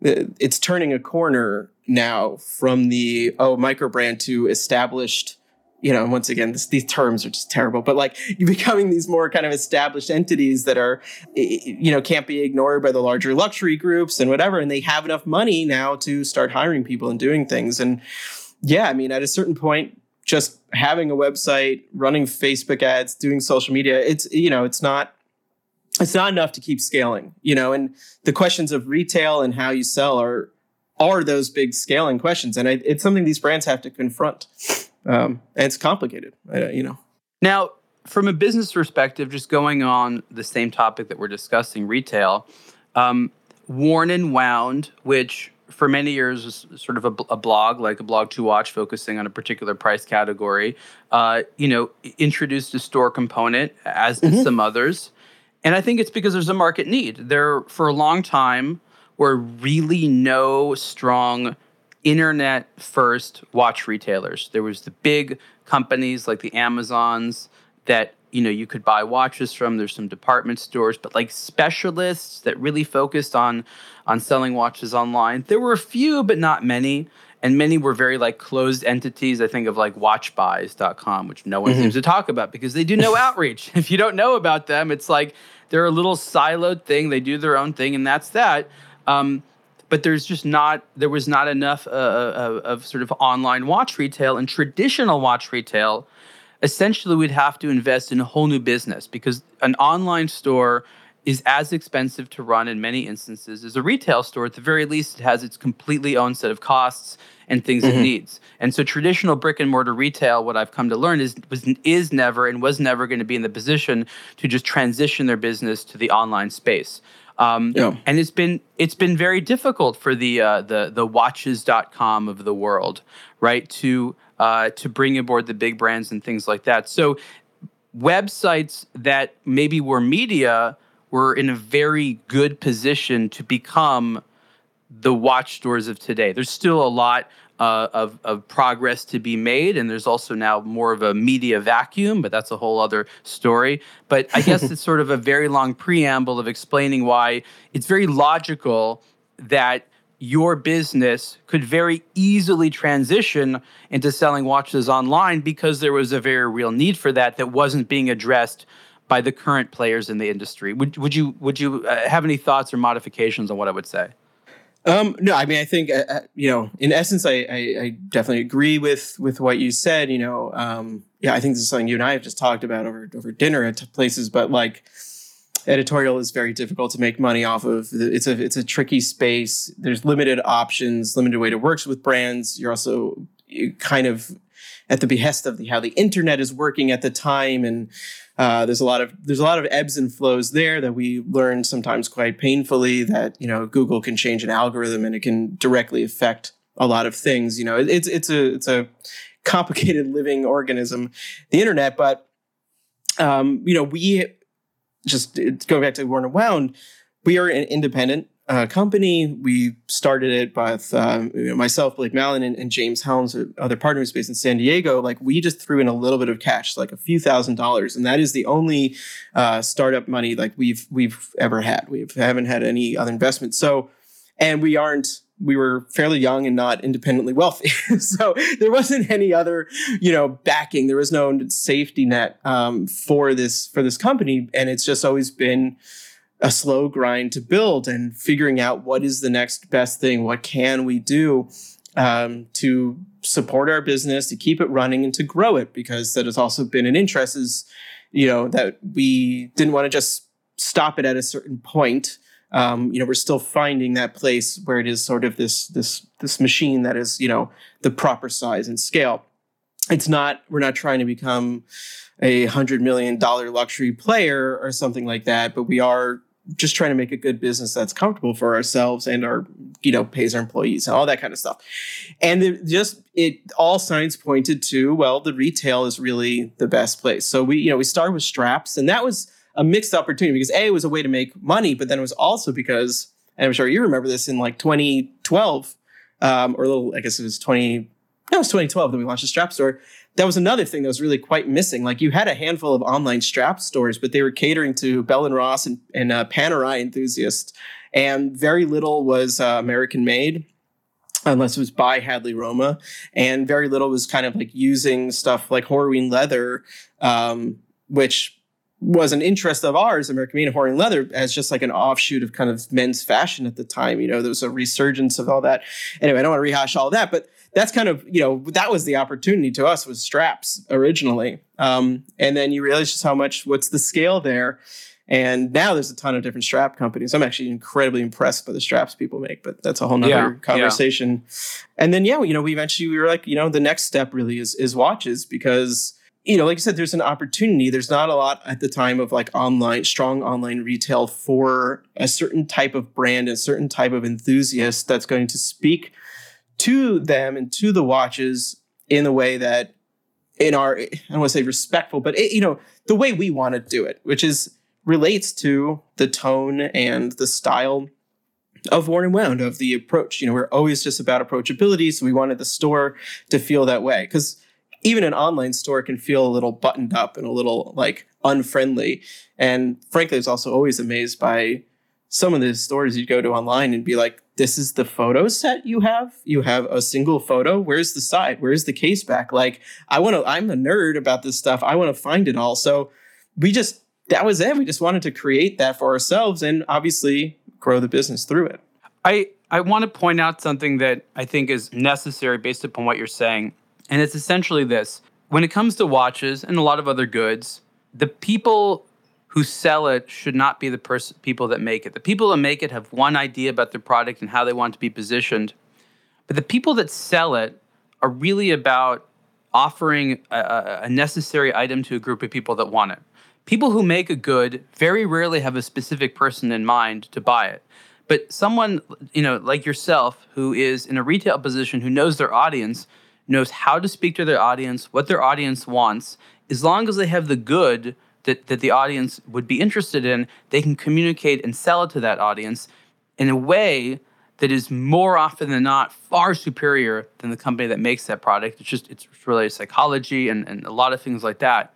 the- it's turning a corner now from the oh micro brand to established you know once again this, these terms are just terrible but like you're <laughs> becoming these more kind of established entities that are you know can't be ignored by the larger luxury groups and whatever and they have enough money now to start hiring people and doing things and yeah i mean at a certain point just having a website running facebook ads doing social media it's you know it's not it's not enough to keep scaling you know and the questions of retail and how you sell are are those big scaling questions. And it, it's something these brands have to confront. Um, and it's complicated uh, you know. Now, from a business perspective, just going on the same topic that we're discussing, retail, um, Worn and Wound, which for many years was sort of a, a blog, like a blog to watch, focusing on a particular price category, uh, you know, introduced a store component, as did some others. And I think it's because there's a market need. There, for a long time, were really no strong internet first watch retailers. There was the big companies like the Amazons that you know you could buy watches from. There's some department stores, but like specialists that really focused on on selling watches online. There were a few, but not many. And many were very like closed entities. I think of like watchbuys.com, which no one seems to talk about because they do no <laughs> outreach. If you don't know about them, it's like they're a little siloed thing. They do their own thing, and that's that. Um, but there's just not there was not enough uh, of, of sort of online watch retail and traditional watch retail essentially we'd have to invest in a whole new business because an online store is as expensive to run in many instances as a retail store at the very least it has its completely own set of costs and things it needs and so traditional brick and mortar retail what i've come to learn is was is never and was never going to be in the position to just transition their business to the online space um, Yeah. and it's been it's been very difficult for the uh, the the watches.com of the world, right? To uh, to bring aboard the big brands and things like that. So websites that maybe were media were in a very good position to become the watch stores of today. There's still a lot uh, of, of progress to be made, and there's also now more of a media vacuum, but that's a whole other story. But I guess <laughs> it's sort of a very long preamble of explaining why it's very logical that your business could very easily transition into selling watches online because there was a very real need for that that wasn't being addressed by the current players in the industry. Would, would you would you uh, have any thoughts or modifications on what I would say? Um, no, I mean, I think uh, uh, you know, in essence, I, I, I definitely agree with with what you said. You know, um, yeah, I think this is something you and I have just talked about over over dinner at places. But like, editorial is very difficult to make money off of. It's a it's a tricky space. There's limited options, limited way to work with brands. You're also kind of at the behest of the, how the internet is working at the time, and uh, there's a lot of there's a lot of ebbs and flows there that we learn sometimes quite painfully. That you know Google can change an algorithm and it can directly affect a lot of things. You know, it, it's it's a it's a complicated living organism, the internet. But um, you know, we just going back to Worn and Wound. We are an independent uh, company. We started it with um, you know, myself, Blake Malin, and, and, James Helms, other partners based in San Diego. Like we just threw in a little bit of cash, like a few thousand dollars, and that is the only uh, startup money like we've we've ever had. We haven't had any other investment. So, and we aren't we were fairly young and not independently wealthy. <laughs> so there wasn't any other, you know, backing. There was no safety net um, for this for this company, and it's just always been a slow grind to build and figuring out what is the next best thing. What can we do um, to support our business, to keep it running, and to grow it? Because that has also been an interest. Is you know that we didn't want to just stop it at a certain point um, you know, we're still finding that place where it is sort of this this this machine that is, you know, the proper size and scale. It's not. We're not trying to become a hundred million dollar luxury player or something like that, but we are just trying to make a good business that's comfortable for ourselves and our you know pays our employees and all that kind of stuff and it just it all signs pointed to well the retail is really the best place so we you know we started with straps and that was a mixed opportunity because a was a way to make money, but then it was also because, and I'm sure you remember this in like 2012, um, or a little, I guess it was 20, no, it was 2012 that we launched the strap store. That was another thing that was really quite missing. Like you had a handful of online strap stores, but they were catering to Bell and Ross and, and uh, Panerai enthusiasts, and very little was uh, American made unless it was by Hadley Roma, and very little was kind of like using stuff like Horween leather, um, which was an interest of ours, American Made Horween Leather, as just like an offshoot of kind of men's fashion at the time. You know, there was a resurgence of all that. Anyway, I don't want to rehash all that, but that's kind of you know that was the opportunity to us was straps originally, um, and then you realize just how much what's the scale there. And now there's a ton of different strap companies. I'm actually incredibly impressed by the straps people make, but that's a whole nother yeah, conversation. Yeah. And then yeah, you know, we eventually we were like, you know, the next step really is is watches because you know, like I said, there's an opportunity. There's not a lot at the time of like online, strong online retail for a certain type of brand, a certain type of enthusiast that's going to speak to them and to the watches in a way that, in our, I don't want to say respectful, but it, you know, the way we want to do it, which is relates to the tone and the style of Worn and Wound, of the approach. You know, we're always just about approachability. So we wanted the store to feel that way. Because even an online store can feel a little buttoned up and a little like unfriendly. And frankly, I was also always amazed by some of the stores you go to online and be like, this is the photo set you have. You have a single photo. Where's the side? Where's the case back? Like, I want to, I'm a nerd about this stuff. I want to find it all. So we just, that was it. We just wanted to create that for ourselves and obviously grow the business through it. I, I want to point out something that I think is necessary based upon what you're saying. And it's essentially this when it comes to watches and a lot of other goods, the people who sell it should not be the pers- people that make it. The people that make it have one idea about their product and how they want to be positioned. But the people that sell it are really about offering a, a necessary item to a group of people that want it. People who make a good very rarely have a specific person in mind to buy it. But someone, you know, like yourself, who is in a retail position, who knows their audience, knows how to speak to their audience, what their audience wants. As long as they have the good that, that the audience would be interested in, they can communicate and sell it to that audience in a way that is more often than not far superior than the company that makes that product. It's just it's related psychology and, and a lot of things like that.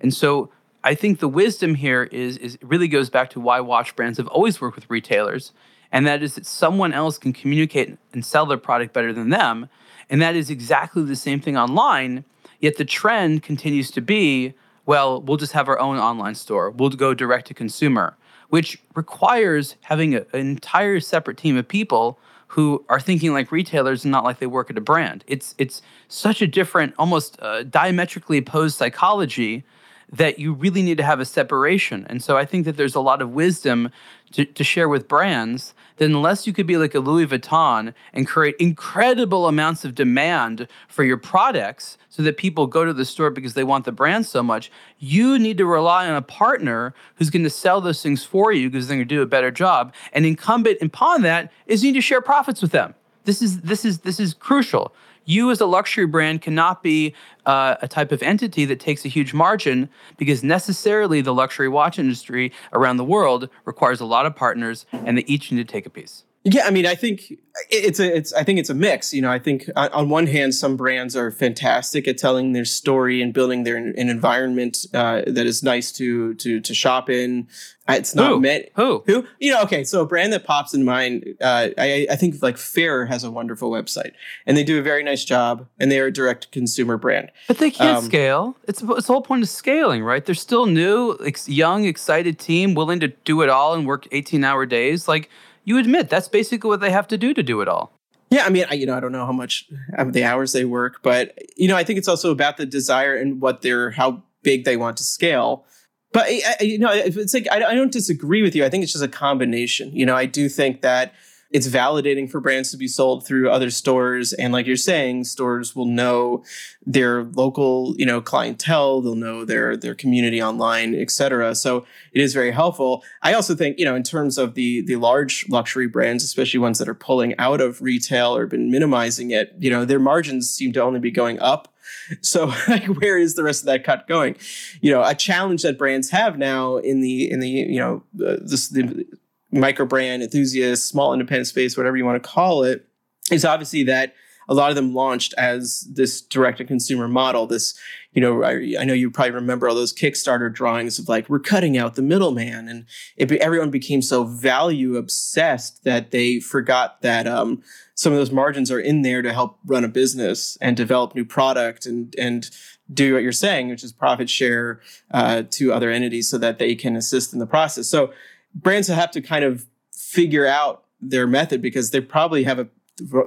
And so I think the wisdom here is is really goes back to why watch brands have always worked with retailers, and that is that someone else can communicate and sell their product better than them. And that is exactly the same thing online. Yet the trend continues to be well, we'll just have our own online store. We'll go direct to consumer, which requires having a, an entire separate team of people who are thinking like retailers and not like they work at a brand. It's it's such a different, almost uh, diametrically opposed psychology that you really need to have a separation. And so I think that there's a lot of wisdom to, to share with brands that unless you could be like a Louis Vuitton and create incredible amounts of demand for your products so that people go to the store because they want the brand so much, you need to rely on a partner who's going to sell those things for you because they're going to do a better job. And incumbent upon that is you need to share profits with them. This is this is this is crucial you as a luxury brand cannot be uh, a type of entity that takes a huge margin because necessarily the luxury watch industry around the world requires a lot of partners and they each need to take a piece. Yeah, I mean, I think it's a, it's, I think it's a mix. You know, I think on, on one hand, some brands are fantastic at telling their story and building their an environment uh, that is nice to to to shop in. Uh, it's not who? meant who who you know. Okay, so a brand that pops in mind, uh, I I think like Farer has a wonderful website, and they do a very nice job, and they are a direct consumer brand. But they can't um, scale. It's it's the whole point of scaling, right? They're still new, ex- young, excited team, willing to do it all and work eighteen hour days, like you admit that's basically what they have to do to do it all. Yeah, I mean, I, you know, I don't know how much of the hours they work, but you know, I think it's also about the desire and what they're how big they want to scale. But I, you know, it's like I, I don't disagree with you. I think it's just a combination. You know, I do think that it's validating for brands to be sold through other stores. And like you're saying stores will know their local you know clientele they'll know their their community online etc so it is very helpful. I also think you know in terms of the the large luxury brands especially ones that are pulling out of retail or been minimizing it you know their margins seem to only be going up. So <laughs> like where is the rest of that cut going? You know a challenge that brands have now in the in the you know uh, this the micro brand enthusiasts, small independent space, whatever you want to call it, is obviously that a lot of them launched as this direct to consumer model. This, you know, I, I, know you probably remember all those Kickstarter drawings of like we're cutting out the middleman, and it, everyone became so value obsessed that they forgot that um, some of those margins are in there to help run a business and develop new product and and do what you're saying, which is profit share uh, to other entities so that they can assist in the process. So brands have to kind of figure out their method because they probably have a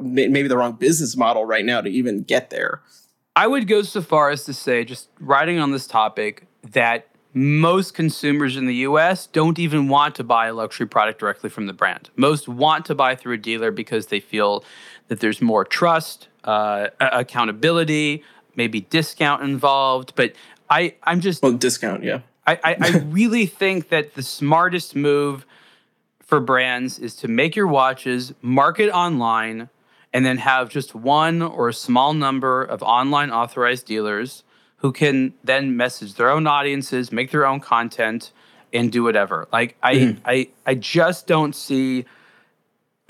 maybe the wrong business model right now to even get there. I would go so far as to say, just writing on this topic, that most consumers in the US don't even want to buy a luxury product directly from the brand. Most want to buy through a dealer because they feel that there's more trust, uh, accountability, maybe discount involved. But I, I'm just. Well, discount, yeah. I, I, I <laughs> really think that the smartest move for brands is to make your watches, market online, and then have just one or a small number of online authorized dealers who can then message their own audiences, make their own content, and do whatever. Like I, mm. I, I just don't see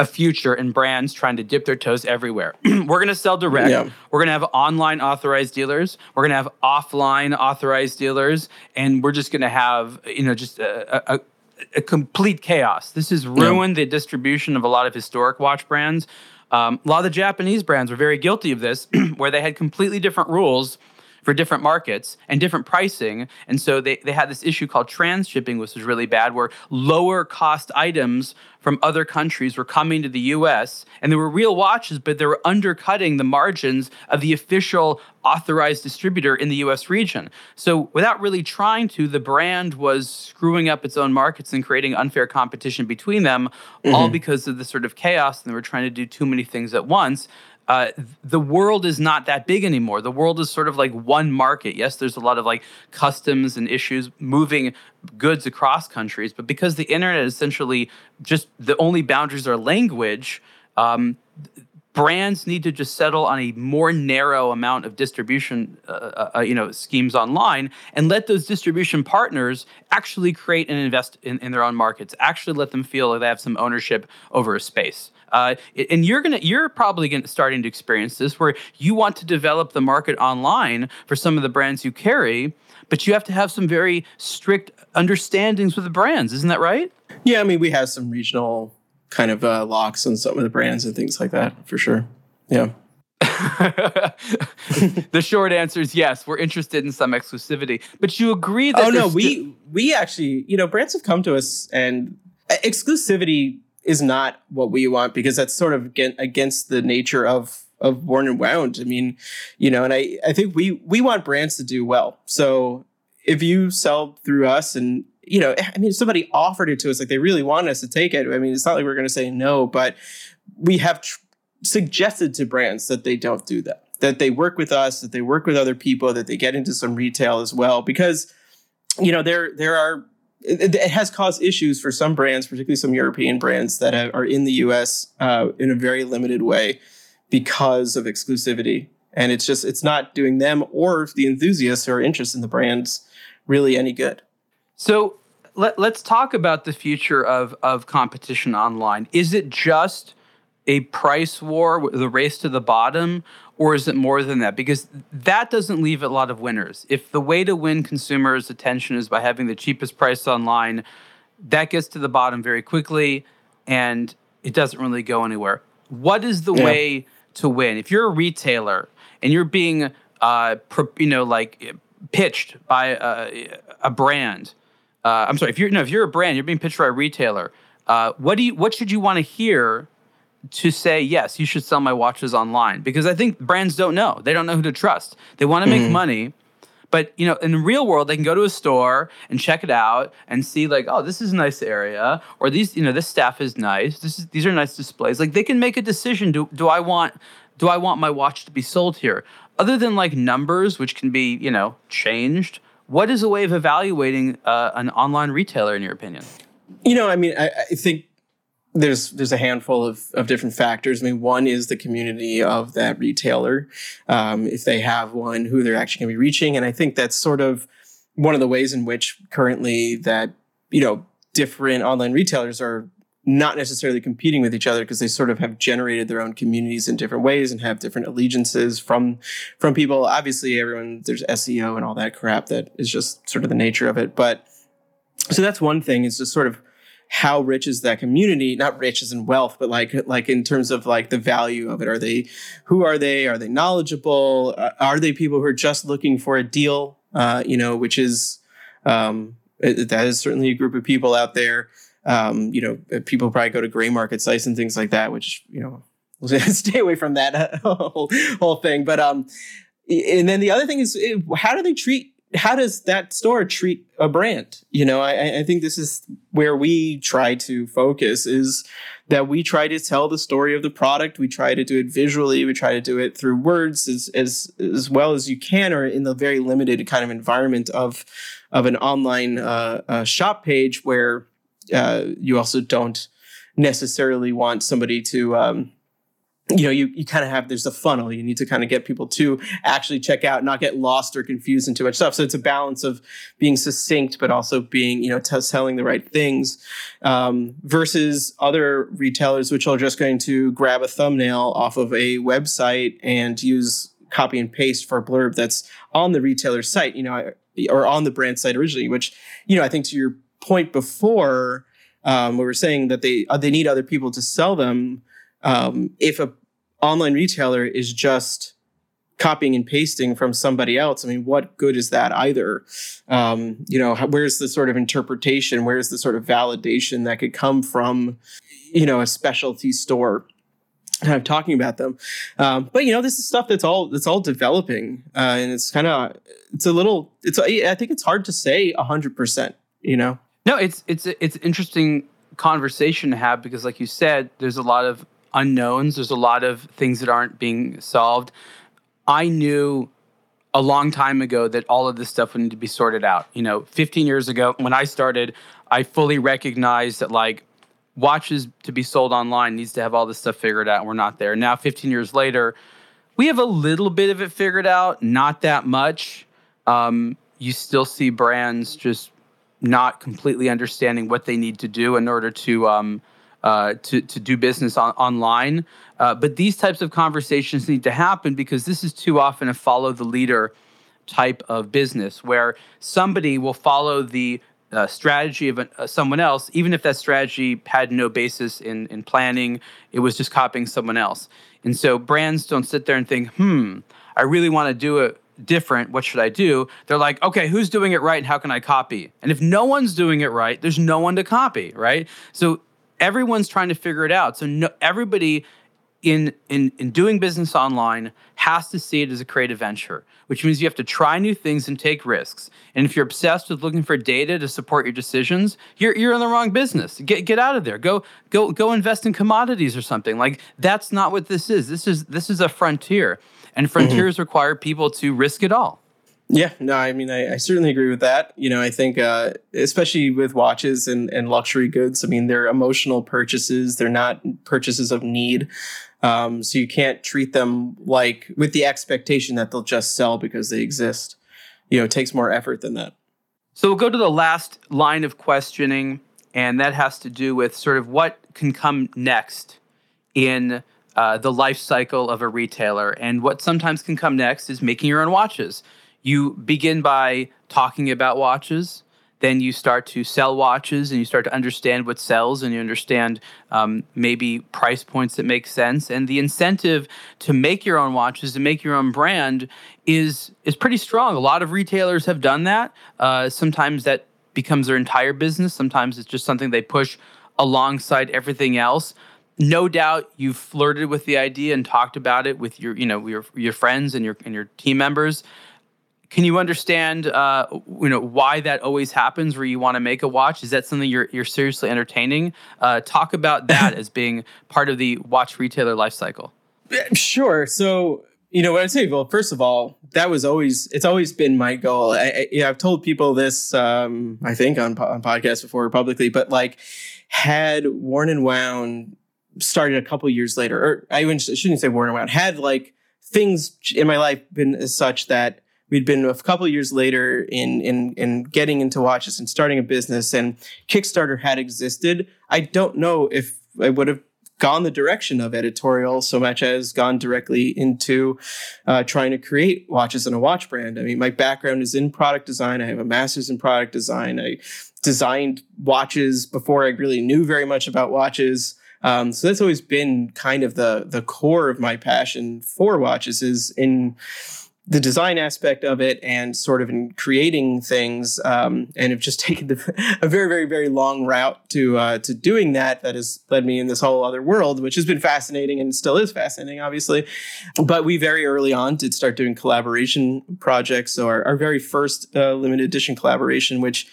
a future in brands trying to dip their toes everywhere. <clears throat> we're going to sell direct. Yeah. We're going to have online authorized dealers. We're going to have offline authorized dealers, and we're just going to have you know just a, a, a complete chaos. This has ruined yeah. the distribution of a lot of historic watch brands. Um, a lot of the Japanese brands were very guilty of this, <clears throat> where they had completely different rules for different markets and different pricing. And so they, they had this issue called transshipping, which was really bad, where lower cost items from other countries were coming to the US and they were real watches, but they were undercutting the margins of the official authorized distributor in the US region. So without really trying to, the brand was screwing up its own markets and creating unfair competition between them, mm-hmm. all because of the sort of chaos and they were trying to do too many things at once. Uh, the world is not that big anymore. The world is sort of like one market. Yes, there's a lot of like customs and issues moving goods across countries, but because the internet is essentially just the only boundaries are language, um, brands need to just settle on a more narrow amount of distribution uh, uh, uh, you know schemes online and let those distribution partners actually create and invest in, in their own markets actually let them feel like they have some ownership over a space. Uh, and you're gonna you're probably gonna starting to experience this where you want to develop the market online for some of the brands you carry but you have to have some very strict understandings with the brands. Isn't that right? Yeah i mean we have some regional kind of uh, locks on some of the brands and things like that for sure yeah <laughs> the short answer is yes. We're interested in some exclusivity, but you agree that? Oh no, we we actually, you know, brands have come to us, and exclusivity is not what we want because that's sort of against the nature of of worn and wound. I mean, you know, and I I think we we want brands to do well. So if you sell through us and you know, I mean, if somebody offered it to us, like they really wanted us to take it. I mean, it's not like we're going to say no, but we have tr- suggested to brands that they don't do that, that they work with us, that they work with other people, that they get into some retail as well, because you know there there are it, has caused issues for some brands, particularly some European brands that are in the U.S. Uh, in a very limited way, because of exclusivity. And it's just, it's not doing them or the enthusiasts who are interested in the brands really any good. So let, us talk about the future of, of competition online. Is it just a price war, the race to the bottom, or is it more than that? Because that doesn't leave a lot of winners. If the way to win consumers' attention is by having the cheapest price online, that gets to the bottom very quickly and it doesn't really go anywhere. What is the yeah. way to win? If you're a retailer and you're being, uh, you know, like pitched by a, a brand, uh, I'm sorry, if you're no, if you're a brand, you're being pitched by a retailer. Uh, what do you? What should you want to hear to say yes? You should sell my watches online because I think brands don't know. They don't know who to trust. They want to make mm-hmm. money, but you know, in the real world, they can go to a store and check it out and see like, oh, this is a nice area, or these, you know, this staff is nice. This is these are nice displays. Like they can make a decision. Do do I want do I want my watch to be sold here? Other than like numbers, which can be you know changed what is a way of evaluating uh, an online retailer, in your opinion? You know, I mean, I, I think there's there's a handful of, of different factors. I mean, one is the community of that retailer, um, if they have one, who they're actually going to be reaching, and I think that's sort of one of the ways in which currently that you know different online retailers are not necessarily competing with each other because they sort of have generated their own communities in different ways and have different allegiances from from people. Obviously, everyone there's SEO and all that crap that is just sort of the nature of it. But so that's one thing is just sort of how rich is that community? Not rich as in wealth but like like in terms of like the value of it. Are they who are they? Are they knowledgeable? Uh, are they people who are just looking for a deal? Uh, you know which is um, that is certainly a group of people out there um, you know, uh, people probably go to gray market sites and things like that, which, you know, <laughs> stay away from that <laughs> whole, whole thing. But, um, and then the other thing is how do they treat, how does that store treat a brand? You know, I, I think this is where we try to focus is that we try to tell the story of the product. We try to do it visually. We try to do it through words as, as, as well as you can, or in the very limited kind of environment of, of an online uh, uh, shop page where uh, you also don't necessarily want somebody to um, you know you, you kind of have there's a funnel. You need to kind of get people to actually check out not get lost or confused in too much stuff. So it's a balance of being succinct but also being you know t- telling the right things um, versus other retailers which are just going to grab a thumbnail off of a website and use copy and paste for a blurb that's on the retailer's site you know or on the brand site originally which you know i think to your point before, um, we were saying that they uh, they need other people to sell them. Um, if a online retailer is just copying and pasting from somebody else, I mean, what good is that either? Um, you know, where's the sort of interpretation? Where's the sort of validation that could come from, you know, a specialty store? kind of talking about them. Um, but you know, this is stuff that's all that's all developing, uh, and it's kind of it's a little. It's I think it's hard to say hundred percent. You know. No, it's it's it's an interesting conversation to have because, like you said, there's a lot of unknowns. There's a lot of things that aren't being solved. I knew a long time ago that all of this stuff would need to be sorted out. You know, 15 years ago when I started, I fully recognized that like watches to be sold online needs to have all this stuff figured out. And we're not there. Now, 15 years later, we have a little bit of it figured out, not that much. Um, you still see brands just not completely understanding what they need to do in order to um, uh, to to do business on, online. Uh, but these types of conversations need to happen because this is too often a follow the leader type of business where somebody will follow the uh, strategy of uh, someone else, even if that strategy had no basis in in planning, it was just copying someone else. And so brands don't sit there and think, hmm, I really want to do it different. What should I do? They're like, okay, who's doing it right and how can I copy? And if no one's doing it right, there's no one to copy, right? So everyone's trying to figure it out. So no, everybody in, in, in doing business online has to see it as a creative venture, which means you have to try new things and take risks. And if you're obsessed with looking for data to support your decisions, you're, you're in the wrong business. Get, get out of there. Go, go, go invest in commodities or something. Like that's not what this is. This is, this is a frontier and mm-hmm. frontiers mm-hmm. require people to risk it all. Yeah, no, I mean, I, I, certainly agree with that. You know, I think, uh, especially with watches and, and luxury goods, I mean, they're emotional purchases. They're not purchases of need. Um, so you can't treat them like with the expectation that they'll just sell because they exist. You know, it takes more effort than that. So we'll go to the last line of questioning, and that has to do with sort of what can come next in uh, the life cycle of a retailer. And what sometimes can come next is making your own watches. You begin by talking about watches then you start to sell watches and you start to understand what sells and you understand um, maybe price points that make sense. And the incentive to make your own watches to make your own brand is is pretty strong. A lot of retailers have done that. Uh, sometimes that becomes their entire business. Sometimes it's just something they push alongside everything else no doubt you've flirted with the idea and talked about it with your you know your your friends and your and your team members can you understand, uh, you know, why that always happens where you want to make a watch? Is that something you're you're seriously entertaining? Uh, talk about that as being part of the watch retailer life cycle. Sure. So you know what I'd say. Well, first of all, that was always it's always been my goal. I, I, know, I've told people this, um, I think on on podcasts before publicly, but like had Worn and Wound started a couple years later, or I shouldn't say Worn Wound, had like things in my life been as such that we'd been a couple years later in in in getting into watches and starting a business and kickstarter had existed i don't know if i would have gone the direction of editorial so much as gone directly into uh, trying to create watches and a watch brand. I mean my background is in product design. I have a master's in product design. I designed watches before i really knew very much about watches um, so that's always been kind of the the core of my passion for watches is in the design aspect of it and sort of in creating things um, and have just <laughs> taken the, a very very very long route to uh, to doing that that has led me in this whole other world which has been fascinating and still is fascinating obviously. But we very early on did start doing collaboration projects so our, our very first uh, limited edition collaboration which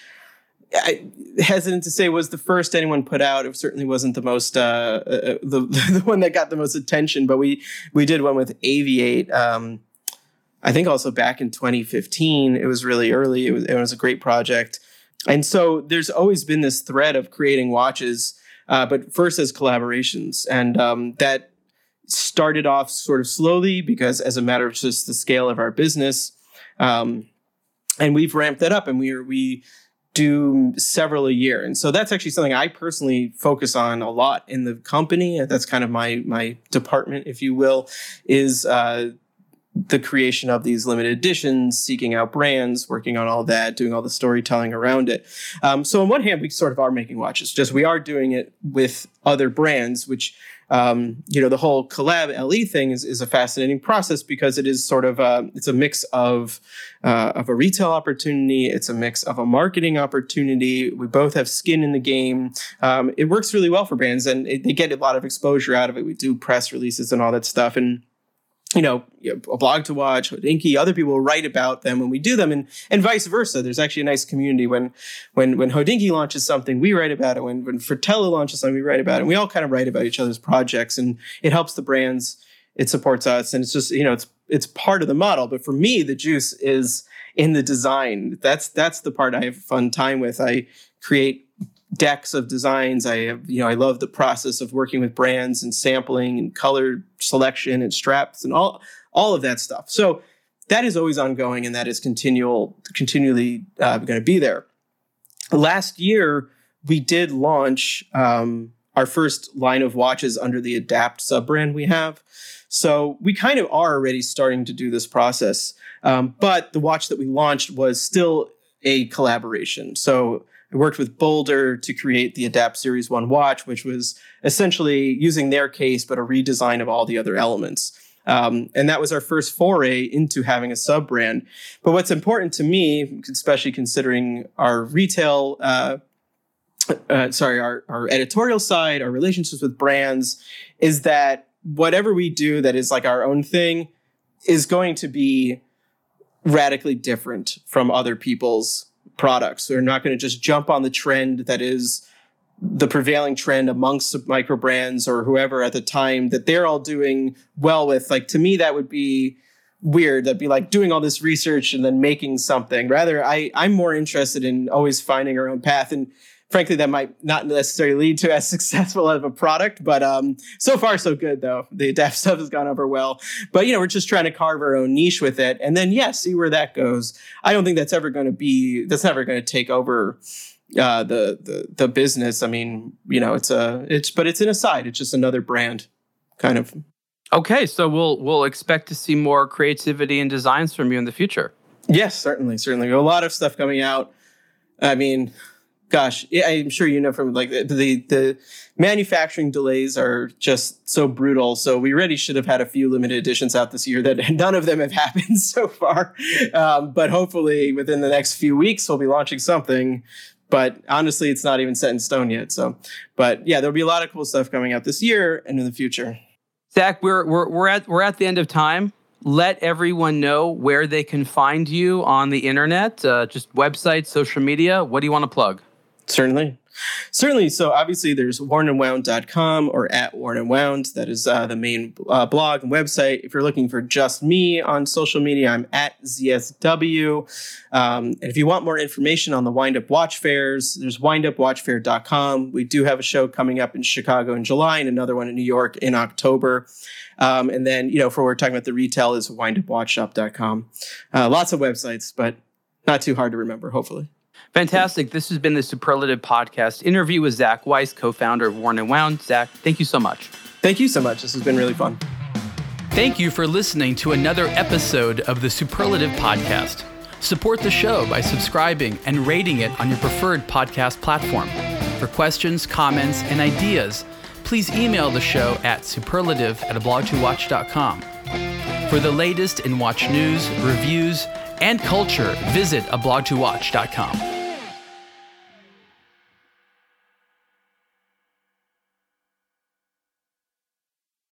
I hesitant to say was the first anyone put out. It certainly wasn't the most uh, uh the <laughs> the one that got the most attention, but we we did one with Aviate, um, I think also back in 2015, it was really early. It was, it was a great project. And so there's always been this thread of creating watches, uh, but first as collaborations. And um, that started off sort of slowly because, as a matter of just the scale of our business, um, and we've ramped that up and we are, we do several a year. And so that's actually something I personally focus on a lot in the company. That's kind of my my department, if you will, is uh, the creation of these limited editions, seeking out brands, working on all that, doing all the storytelling around it. Um, so on one hand, we sort of are making watches, just we are doing it with other brands, which um, you know the whole collab LE thing is, is a fascinating process because it is sort of a, it's a mix of uh, of a retail opportunity, it's a mix of a marketing opportunity. We both have skin in the game. Um, it works really well for brands, and it, they get a lot of exposure out of it. We do press releases and all that stuff, and you know, a blog to watch, Hodinkee, other people write about them when we do them, and and vice versa. There's actually a nice community when when when Hodinkee launches something, we write about it. When when Fratello launches something, we write about it. And we all kind of write about each other's projects, and it helps the brands. It supports us, and it's just you know it's it's part of the model. But for me, the juice is in the design. That's that's the part I have fun time with. I create decks of designs. I have, you know, I love the process of working with brands and sampling and color selection and straps and all all of that stuff. So that is always ongoing and that is continual, continually uh, going to be there. Last year, we did launch um, our first line of watches under the Adapt sub brand we have. So we kind of are already starting to do this process. Um, but the watch that we launched was still a collaboration. So I worked with Boldr to create the Adapt Series 1 watch, which was essentially using their case, but a redesign of all the other elements. Um, and that was our first foray into having a sub brand. But what's important to me, especially considering our retail, uh, uh, sorry, our, our editorial side, our relationships with brands, is that whatever we do that is like our own thing is going to be radically different from other people's products. They're not going to just jump on the trend that is the prevailing trend amongst micro brands or whoever at the time that they're all doing well with. Like to me, that would be weird. That'd be like doing all this research and then making something. Rather, I I'm more interested in always finding our own path and frankly, that might not necessarily lead to as <laughs> successful of a product. But um, so far, so good though. The <laughs> adapt stuff has gone over well. But you know, we're just trying to carve our own niche with it, and then yeah, see where that goes. I don't think that's ever going to be. That's never going to take over uh, the the the business. I mean, you know, it's a it's but it's an aside. It's just another brand, kind of. Okay, so we'll we'll expect to see more creativity and designs from you in the future. Yes, certainly, certainly. A lot of stuff coming out. I mean, gosh, I'm sure you know from like the, the, manufacturing delays are just so brutal. So we really should have had a few limited editions out this year that <laughs> none of them have <laughs> happened so far. Um, but hopefully within the next few weeks we'll be launching something. But honestly, it's not even set in stone yet. So, but yeah, there'll be a lot of cool stuff coming out this year and in the future. Zach, we're we're we're at we're at the end of time let everyone know where they can find you on the internet, uh, just website, social media. What do you want to plug? Certainly. Certainly. So obviously there's wornandwound.com or at wornandwound. That is uh, the main uh, blog and website. If you're looking for just me on social media, I'm at ZSW. Um, and if you want more information on the Windup Watch Fairs, there's windupwatchfair.com. We do have a show coming up in Chicago in July and another one in New York in October. Um, and then, you know, for we're talking about the retail is windupwatchshop.com. Uh, lots of websites, but not too hard to remember, hopefully. Fantastic. This has been the Superlative Podcast interview with Zach Weiss, co founder of Worn and Wound. Zach, thank you so much. Thank you so much. This has been really fun. Thank you for listening to another episode of the Superlative Podcast. Support the show by subscribing and rating it on your preferred podcast platform. For questions, comments, and ideas, please email the show at superlative at ablogtowatch.com. For the latest in watch news, reviews, and culture, visit ablogtowatch.com.